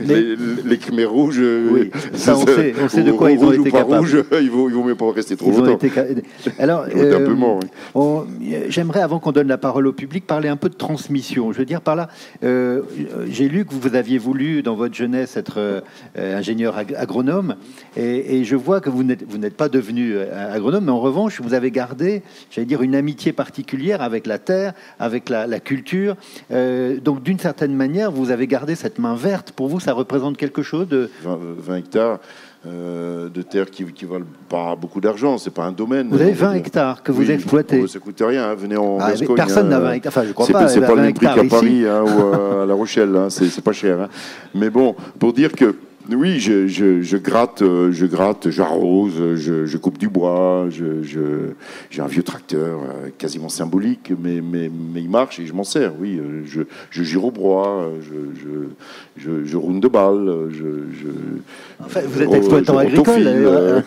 les, les, Khmer rouges, oui, ça, on, sait, on sait de quoi ils ont été capables. Rouge, ils vont, ils vont même pas rester trop ils longtemps. Été... Alors, euh, j'aimerais, avant qu'on donne la parole au public, parler un peu de transmission. Je veux dire par là, euh, j'ai lu que vous aviez voulu, dans votre jeunesse, être euh, ingénieur agronome, et, et, je vois que vous n'êtes pas devenu agronome, mais en revanche, vous avez gardé, j'allais dire, une amitié particulière avec la terre, avec la, culture. Euh, donc d'une certaine manière, vous avez gardé cette main verte. Pour vous, ça représente quelque chose de... 20, hectares. Euh, de terre qui, qui valent pas beaucoup d'argent, c'est pas un domaine. Vous avez 20 hectares que vous exploitez. Oh, ça coûte rien, hein. venez en ah, Personne n'a 20 hectares, enfin je crois pas. C'est pas le même prix qu'à Paris hein, ou à La Rochelle, hein. c'est pas cher. Mais bon, pour dire que oui, je, je, gratte, euh, je gratte, j'arrose, je, je, coupe du bois, j'ai un vieux tracteur euh, quasiment symbolique, mais, mais, mais il marche et je m'en sers, oui. Euh, je, je gire au bois, je, je, roule de balles, je, vous êtes exploitant agricole.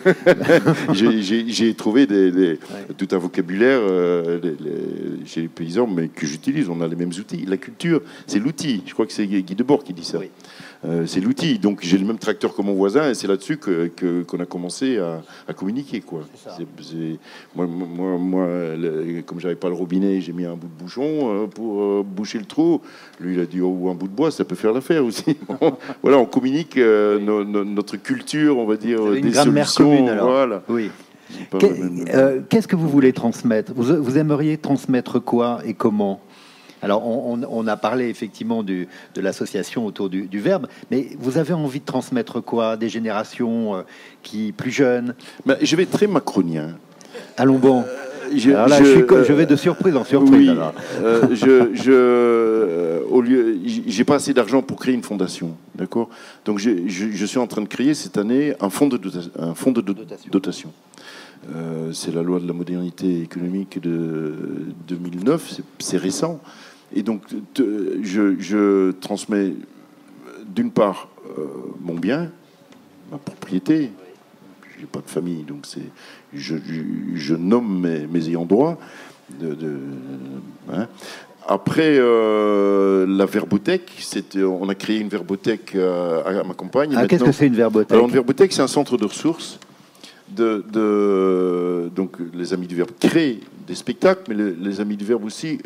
j'ai trouvé des, tout un vocabulaire chez les paysans, mais que j'utilise. On a les mêmes outils. La culture, c'est l'outil. Je crois que c'est Guy Debord qui dit ça. Euh, c'est l'outil. Donc j'ai le même tracteur que mon voisin et c'est là-dessus qu'on que, qu'on a commencé à, communiquer. Quoi. moi, moi, moi le, comme j'avais pas le robinet, j'ai mis un bout de bouchon euh, pour euh, boucher le trou. Lui, il a dit oh, un bout de bois, ça peut faire l'affaire aussi. voilà, on communique notre culture, on va dire, des solutions. Commune, Voilà. Oui. Qu'est-ce que vous voulez transmettre? Vous aimeriez transmettre quoi et comment? Alors, on, a parlé effectivement de l'association autour du, verbe, mais vous avez envie de transmettre quoi? Des générations euh, qui plus jeunes? Ben, Je vais être très macronien. Allons bon. Euh, je, là, je, vais de surprise en surprise. Oui, euh, je, je, au lieu, j'ai pas assez d'argent pour créer une fondation, d'accord? Donc je, suis en train de créer cette année un fonds de, un fonds de dotation. c'est la loi de la modernité économique de 2009, c'est récent. Et donc, je, transmets d'une part euh, mon bien, ma propriété. Je n'ai pas de famille, donc c'est, je, nomme mes, ayants droit. De, hein. Après, euh, la verbothèque, on a créé une verbothèque euh, à ma campagne. Ah, qu'est-ce que c'est une verbothèque? Alors, une verbothèque, c'est un centre de ressources. Donc, les Amis du Verbe créent des spectacles, mais les, Amis du Verbe aussi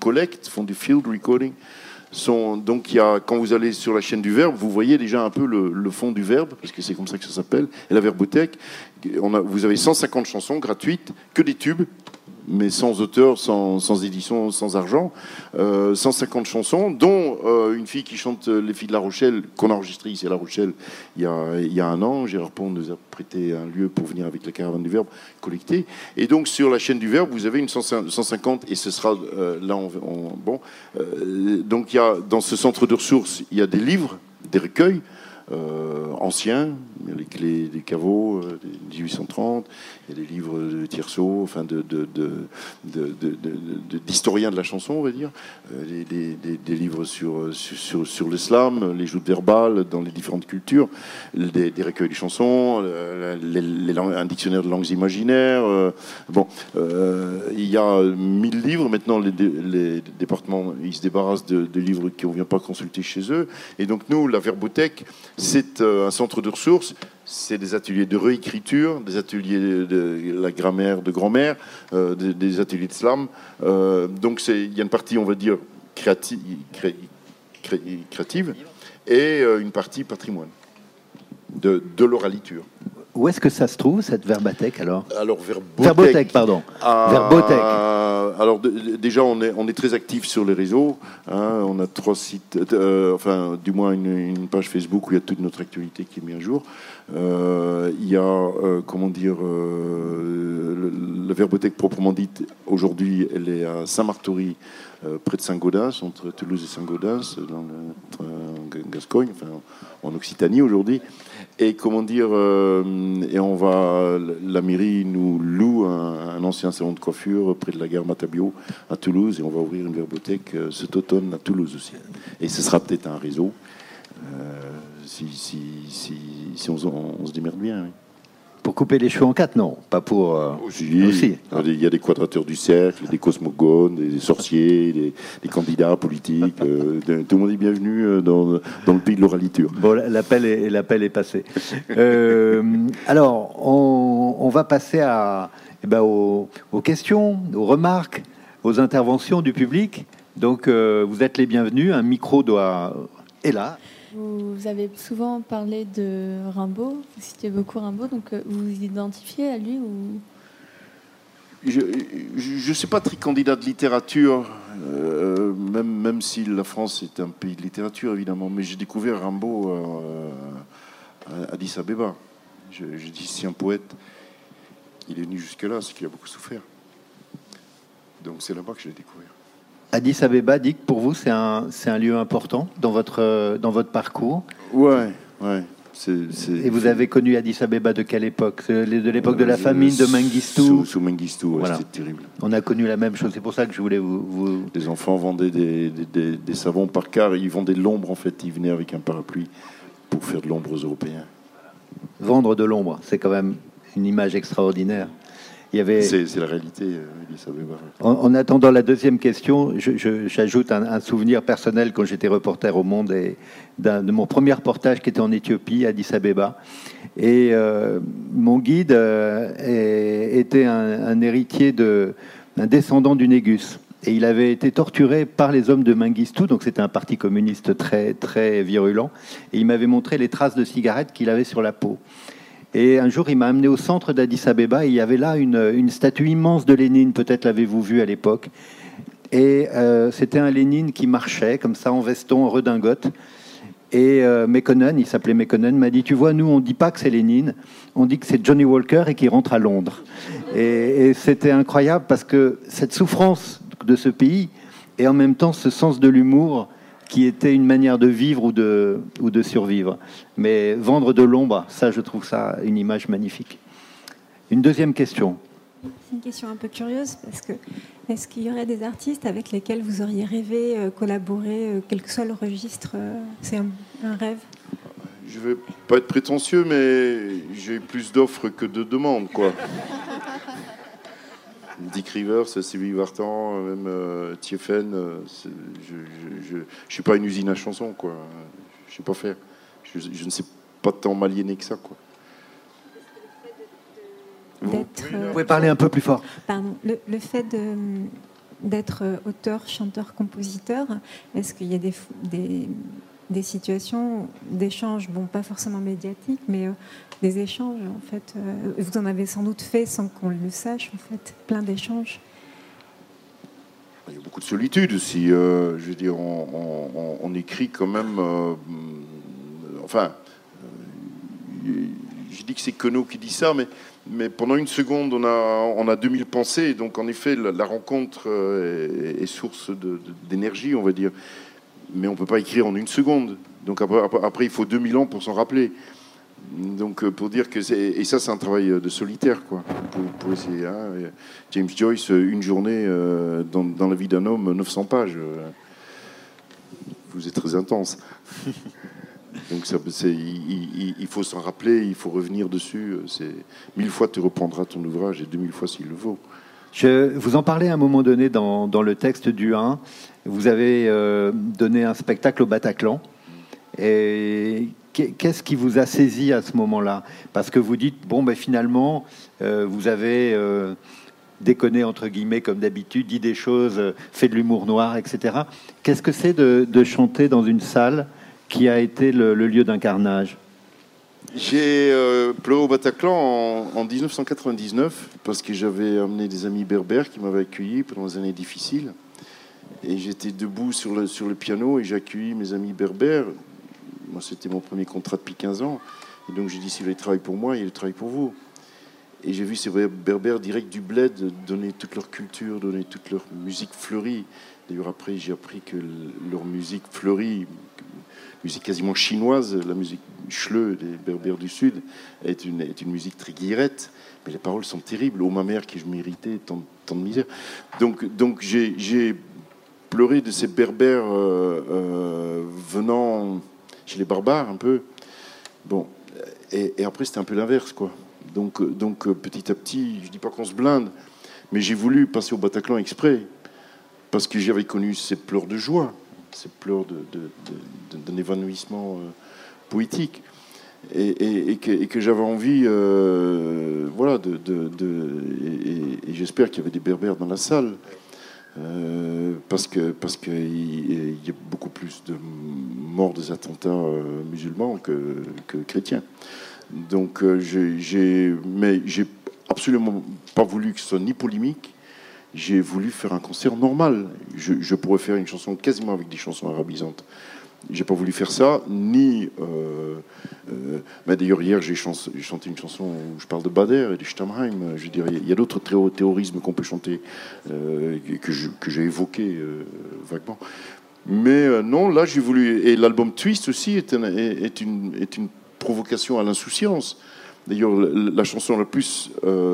collectent, font du field recording. Donc, quand vous allez sur la chaîne du Verbe, vous voyez déjà un peu le, fond du Verbe, parce que c'est comme ça que ça s'appelle. Et la verbothèque, vous avez 150 chansons gratuites, que des tubes, mais sans auteur, sans, édition, sans argent. 150 euh, chansons, dont euh, une fille qui chante Les filles de La Rochelle, qu'on a enregistré ici à La Rochelle il y a, il y a un an. Gérard Pont nous a prêté un lieu pour venir avec la caravane du Verbe collecter. Et donc sur la chaîne du Verbe, vous avez une 150, et ce sera euh, là, on, bon. donc il y a, dans ce centre de ressources, il y a des livres, des recueils. anciens, les clés des caveaux de 1830, il y a des livres de Tierceau, enfin de, d'historiens de, la chanson, on va dire, euh, des, livres sur, sur, sur l'islam, les joutes verbales dans les différentes cultures, des, recueils de chansons, un dictionnaire de langues imaginaires. Euh, bon, euh, il y a mille livres. Maintenant, les, départements, ils se débarrassent de, livres qu'on ne vient pas consulter chez eux. Et donc, nous, la Verbothèque, c'est un centre de ressources c'est des ateliers de réécriture, des ateliers de la grammaire de grand-mère, euh, des, ateliers de slam. Euh, donc il y a une partie, on va dire, créative, et euh, une partie patrimoine de, de l'oraliture. Où est-ce que ça se trouve, cette verbathèque, alors Alors, verbothèque. pardon. Ah, alors, déjà, on est, on est très actif sur les réseaux. Hein. on a trois sites, euh, enfin, du moins une, page Facebook où il y a toute notre actualité qui est mise à jour. Euh, il y a, euh, comment dire, la verbothèque proprement dite, aujourd'hui, elle est à Saint-Martory, près de Saint-Gaudens, entre Toulouse et Saint-Gaudens, dans le, Gascogne, enfin, en Occitanie aujourd'hui. Et comment dire, euh, et on va, la mairie nous loue un, ancien salon de coiffure près de la gare Matabio à Toulouse, et on va ouvrir une verbothèque euh, cet automne à Toulouse aussi. Et ce sera peut-être un réseau, euh, si, on, se démerde bien. Pour couper les cheveux en quatre, non, pas pour. Euh, aussi. Il y a des quadrateurs du cercle, des cosmogones, des sorciers, des, candidats politiques. Euh, tout le monde est bienvenu euh, dans, dans le pays de l'oraliture. Bon, l'appel est, l'appel est passé. alors, on, va passer à, eh ben, aux, aux, questions, aux remarques, aux interventions du public. Donc, vous êtes les bienvenus. Un micro doit est là. Vous avez souvent parlé de Rimbaud, vous citez beaucoup Rimbaud, donc euh, vous vous identifiez à lui ou? Je ne suis pas très candidat de littérature, euh, même, même si la France est un pays de littérature évidemment, mais j'ai découvert Rimbaud euh, à Addis Abeba. Je, dis si un poète, il est venu jusque-là, c'est qu'il a beaucoup souffert. Donc c'est là-bas que je l'ai découvert. Addis Abeba, dit que pour vous, c'est un, c'est un lieu important dans votre, dans votre parcours. Ouais, ouais. Et vous avez connu Addis Abeba de quelle époque? De l'époque de la famine de Mengistu Sous, sous Mengistu, c'était terrible. On a connu la même chose, c'est pour ça que je voulais vous... vous... Les enfants vendaient des, des, des, savons par quart, ils vendaient de l'ombre en fait, ils venaient avec un parapluie pour faire de l'ombre aux Européens. Vendre de l'ombre, c'est quand même une image extraordinaire. C'est la réalité, euh, en, attendant la deuxième question, j'ajoute un, souvenir personnel quand j'étais reporter au Monde et de mon premier reportage qui était en Éthiopie, à Addis Abeba. Et euh, mon guide euh, était un, héritier de, un descendant du Négus. Et il avait été torturé par les hommes de Mengistu, donc c'était un parti communiste très, très virulent. Et il m'avait montré les traces de cigarettes qu'il avait sur la peau. Et un jour, il m'a amené au centre d'Addis Abeba et il y avait là une, statue immense de Lénine, peut-être l'avez-vous vu à l'époque. Et euh, c'était un Lénine qui marchait comme ça en veston, en redingote. Et euh, il s'appelait Mekonnen, m'a dit, tu vois, nous, on ne dit pas que c'est Lénine, on dit que c'est Johnny Walker et qu'il rentre à Londres. Et c'était incroyable parce que cette souffrance de ce pays et en même temps ce sens de l'humour qui était une manière de vivre ou de, ou de survivre. Mais vendre de l'ombre, ça, je trouve ça une image magnifique. Une deuxième question. C'est une question un peu curieuse parce que est-ce qu'il y aurait des artistes avec lesquels vous auriez rêvé euh, collaborer, euh, quel que soit le registre euh, C'est un, rêve? Je vais pas être prétentieux, mais j'ai plus d'offres que de demandes, quoi. Dick Rivers, Sylvie Vartan, même euh, Tiefen, euh, je ne suis pas une usine à chansons, quoi. Je sais pas faire. Je, ne sais pas tant m'aliéner que ça, quoi. Vous, pouvez parler un peu plus fort. Pardon. Le, fait d'être auteur, chanteur, compositeur, est-ce qu'il y a des, des, des situations d'échanges, bon, pas forcément médiatiques, mais euh, des échanges, en fait. Euh, vous en avez sans doute fait sans qu'on le sache, en fait, plein d'échanges. Il y a beaucoup de solitude aussi. Euh, je veux dire, on, écrit quand même. enfin, je dis que c'est Queneau qui dit ça, mais, mais pendant une seconde, on a, on a 2000 pensées. Donc, en effet, la, rencontre est source d'énergie, on va dire mais on ne peut pas écrire en une seconde. Donc après, il faut 2000 ans pour s'en rappeler. Donc euh, pour dire que c'est et ça c'est un travail de solitaire quoi. Pour, essayer. Hein. James Joyce, une journée euh, dans, la vie d'un homme, 900 pages. Vous êtes très intense. Donc ça, il, il, faut s'en rappeler, il faut revenir dessus. C'est mille fois tu reprendras ton ouvrage et deux mille fois s'il le vaut. Je, vous en parlez à un moment donné dans, le texte du 1 vous avez euh, donné un spectacle au Bataclan. Et qu'est-ce qui vous a saisi à ce moment-là? Parce que vous dites, bon, ben, finalement, euh, vous avez euh, déconné, entre guillemets, comme d'habitude, dit des choses, fait de l'humour noir, etc. Qu'est-ce que c'est de, chanter dans une salle qui a été le, lieu d'un carnage? J'ai pleuré au Bataclan en, en, 1999 parce que j'avais amené des amis berbères qui m'avaient accueilli pendant des années difficiles. Et j'étais debout sur le, sur le piano et j'ai accueilli mes amis berbères. Moi, c'était mon premier contrat depuis 15 ans. Et donc, j'ai dit, si vous travaillent pour moi, il travaille pour vous. Et j'ai vu ces berbères direct du bled donner toute leur culture, donner toute leur musique fleurie. D'ailleurs, après, j'ai appris que leur musique fleurie, musique quasiment chinoise, la musique chleu des berbères du Sud, est une, est une musique très guillerette. Mais les paroles sont terribles. Oh, ma mère, qui je m'irritais, tant, de misère. Donc, donc j'ai pleurer de ces berbères euh, euh, venant chez les barbares un peu. Bon, et, après c'était un peu l'inverse, quoi. Donc, donc petit à petit, je dis pas qu'on se blinde, mais j'ai voulu passer au Bataclan exprès parce que j'avais connu ces pleurs de joie, ces pleurs d'un de, évanouissement euh, poétique. Et, que, j'avais envie, voilà, de, et j'espère qu'il y avait des berbères dans la salle, euh, parce que parce qu'il y a beaucoup plus de morts des attentats euh, musulmans que, que, chrétiens. Donc euh, j'ai mais j'ai absolument pas voulu que ce soit ni polémique. J'ai voulu faire un concert normal. Je, pourrais faire une chanson quasiment avec des chansons arabisantes. J'ai pas voulu faire ça, ni. Euh, euh, mais d'ailleurs, hier, j'ai chanté une chanson où je parle de Bader et de Stammheim. Je dirais, il y a d'autres théorismes qu'on peut chanter, euh, que j'ai évoqué vaguement. Mais non, là, j'ai voulu. Et l'album Twist aussi est, une, est une provocation à l'insouciance. D'ailleurs, la chanson la plus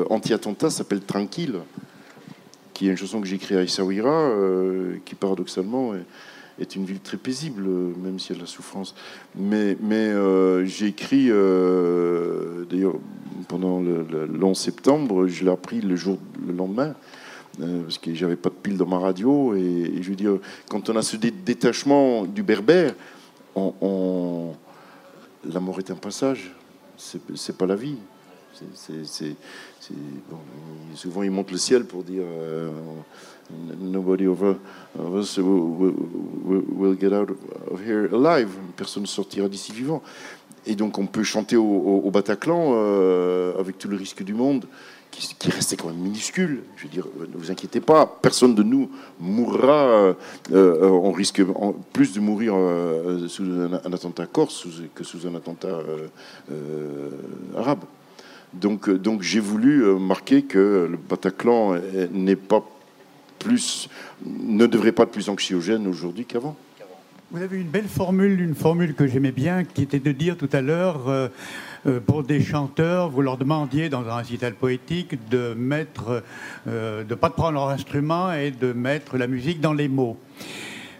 anti-attentat s'appelle Tranquille, qui est une chanson que j'ai écrite à Essaouira, qui paradoxalement est une ville très paisible, même s'il y a de la souffrance. Mais, mais euh, j'ai écrit, euh, d'ailleurs, pendant le, 11 septembre, je l'ai appris le, jour, le lendemain, euh, parce que j'avais pas de pile dans ma radio. Et, je veux dire, quand on a ce détachement du berbère, on, la mort est un passage, c'est pas la vie. Souvent, ils montent le ciel pour dire nobody of us will, get out of here alive. Personne ne sortira d'ici vivant. Et donc on peut chanter au, Bataclan euh, avec tout le risque du monde, qui, restait quand même minuscule. Je veux dire, ne vous inquiétez pas, personne de nous mourra. Euh, euh, on risque plus de mourir sous un, attentat corse que sous un attentat arabe. Donc, donc j'ai voulu marquer que le Bataclan n'est pas plus, ne devrait pas être plus anxiogène aujourd'hui qu'avant. Vous avez une belle formule, une formule que j'aimais bien, qui était de dire tout à l'heure, euh, euh, pour des chanteurs, vous leur demandiez dans un récital poétique de mettre, euh, de pas de prendre leur instrument et de mettre la musique dans les mots.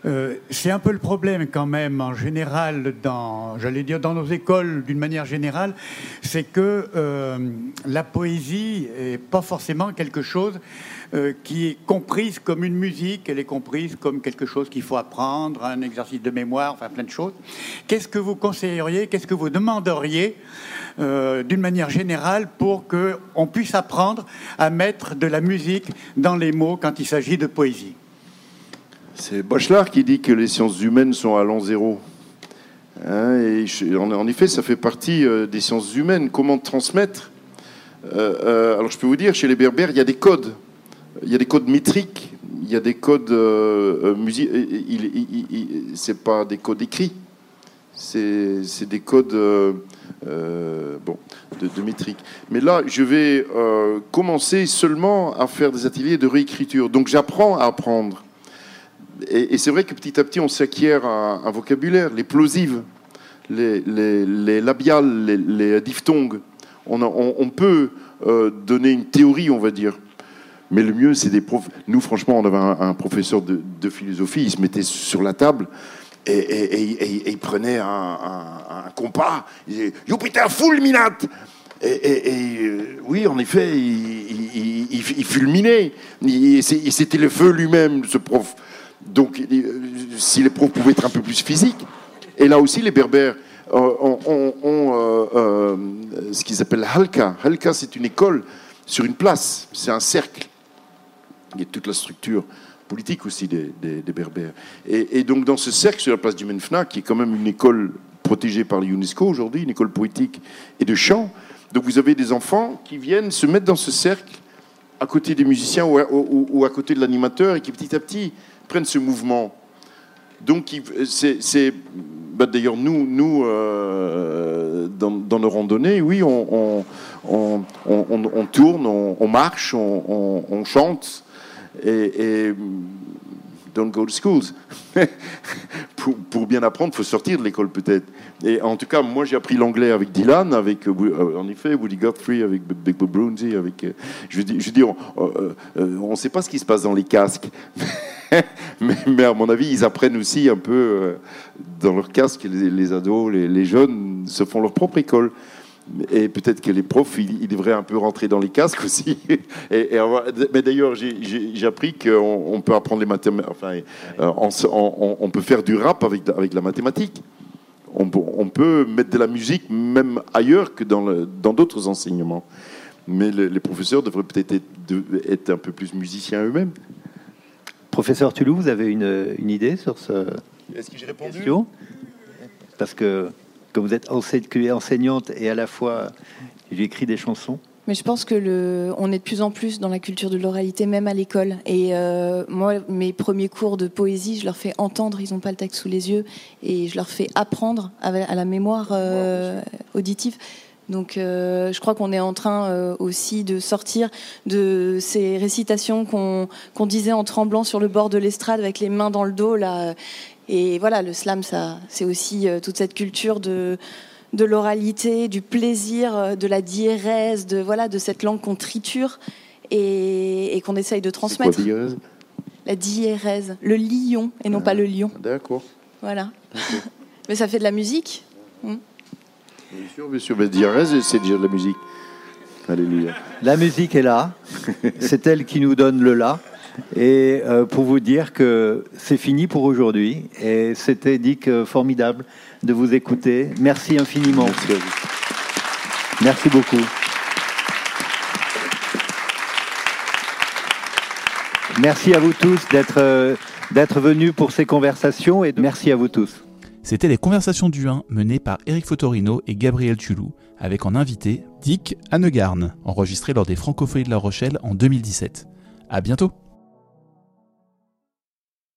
Euh, c'est un peu le problème quand même en général, dans, j'allais dire dans nos écoles d'une manière générale, c'est que euh, la poésie est pas forcément quelque chose euh, qui est comprise comme une musique, elle est comprise comme quelque chose qu'il faut apprendre, un exercice de mémoire, enfin plein de choses. Qu'est-ce que vous conseilleriez, qu'est-ce que vous demanderiez d'une manière générale pour qu'on puisse apprendre à mettre de la musique dans les mots quand il s'agit de poésie? C'est Bachelard qui dit que les sciences humaines sont à l'an zéro. Hein, et en, effet, ça fait partie euh, des sciences humaines. Comment transmettre euh, euh, Alors, je peux vous dire, chez les berbères, il y a des codes. Il y a des codes métriques. Il y a des codes musique. C'est pas des codes écrits. C'est des codes bon, de, de. Mais là, je vais commencer seulement à faire des ateliers de réécriture. Donc, j'apprends à apprendre et, c'est vrai que petit à petit, on s'acquiert un, vocabulaire, les plosives, les, labiales, les, diphtongues. On, peut euh, donner une théorie, on va dire. Mais le mieux, c'est des profs. Nous, franchement, on avait un, professeur de, philosophie, il se mettait sur la table et, il prenait un, compas. Il disait Jupiter fulminat et, euh, oui, en effet, il, fulminait. C'était le feu lui-même, ce prof. Donc, euh, si les profs pouvaient être un peu plus physiques, et là aussi, les Berbères euh, ont, euh, ce qu'ils appellent Halka. Halka, c'est une école sur une place, c'est un cercle. Il y a toute la structure politique aussi des, Berbères. Et, donc, dans ce cercle, sur la place du Menfna, qui est quand même une école protégée par l'UNESCO aujourd'hui, une école poétique et de chant, donc vous avez des enfants qui viennent se mettre dans ce cercle à côté des musiciens ou à côté de l'animateur et qui petit à petit prennent ce mouvement. Donc, c'est. Bah, d'ailleurs, nous, nous euh, dans, nos randonnées, oui, on, on, tourne, on, marche, on, chante. Et, don't go to pour, bien apprendre, il faut sortir de l'école peut-être. Et en tout cas, moi j'ai appris l'anglais avec Dylan, avec euh, en effet Woody Guthrie, avec Big Bob Brunzi, avec. Euh, je dis, je dis on ne sait pas ce qui se passe dans les casques. mais, à mon avis, ils apprennent aussi un peu euh, dans leur casque, les, ados, les, jeunes se font leur propre école. Et peut-être que les profs, ils, devraient un peu rentrer dans les casques aussi. Et, mais d'ailleurs, j'ai appris qu'on peut apprendre les mathématiques. Enfin, euh, on, peut faire du rap avec, avec la mathématique. On, peut mettre de la musique même ailleurs que dans d'autres enseignements. Mais les professeurs devraient peut-être être, être, un peu plus musiciens eux-mêmes. Professeur Tulou, vous avez une, idée sur ce Est-ce que j'ai répondu? question? Parce que, que vous êtes enseignante et à la fois, j'ai écrit des chansons. Mais je pense que le, on est de plus en plus dans la culture de l'oralité, même à l'école. Et euh, moi, mes premiers cours de poésie, je leur fais entendre, ils n'ont pas le texte sous les yeux, et je leur fais apprendre à, la mémoire euh, auditive. Donc euh, je crois qu'on est en train aussi de sortir de ces récitations qu'on disait en tremblant sur le bord de l'estrade avec les mains dans le dos. Là. Et voilà, le slam, ça, c'est aussi euh, toute cette culture de, de l'oralité, du plaisir, de la diérèse, de, voilà, de cette langue qu'on triture et, qu'on essaye de transmettre. Quoi, la diérèse, le lion et non pas le lion. D'accord. Voilà. Mais ça fait de la musique? Hmm. Bien sûr, bien sûr. Mais diarèse, c'est déjà de la musique. Alléluia. La musique est là. c'est elle qui nous donne le là. Et euh, pour vous dire que c'est fini pour aujourd'hui. Et c'était, Dick, euh, formidable de vous écouter. Merci infiniment. Merci Merci beaucoup. Merci à vous tous d'être euh, d'être venus pour ces conversations merci à vous tous. C'était les conversations du 1 menées par Eric Fotorino et Gabriel Tulou, avec en invité Dick Hannegarn, enregistré lors des Francophonies de La Rochelle en 2017. À bientôt!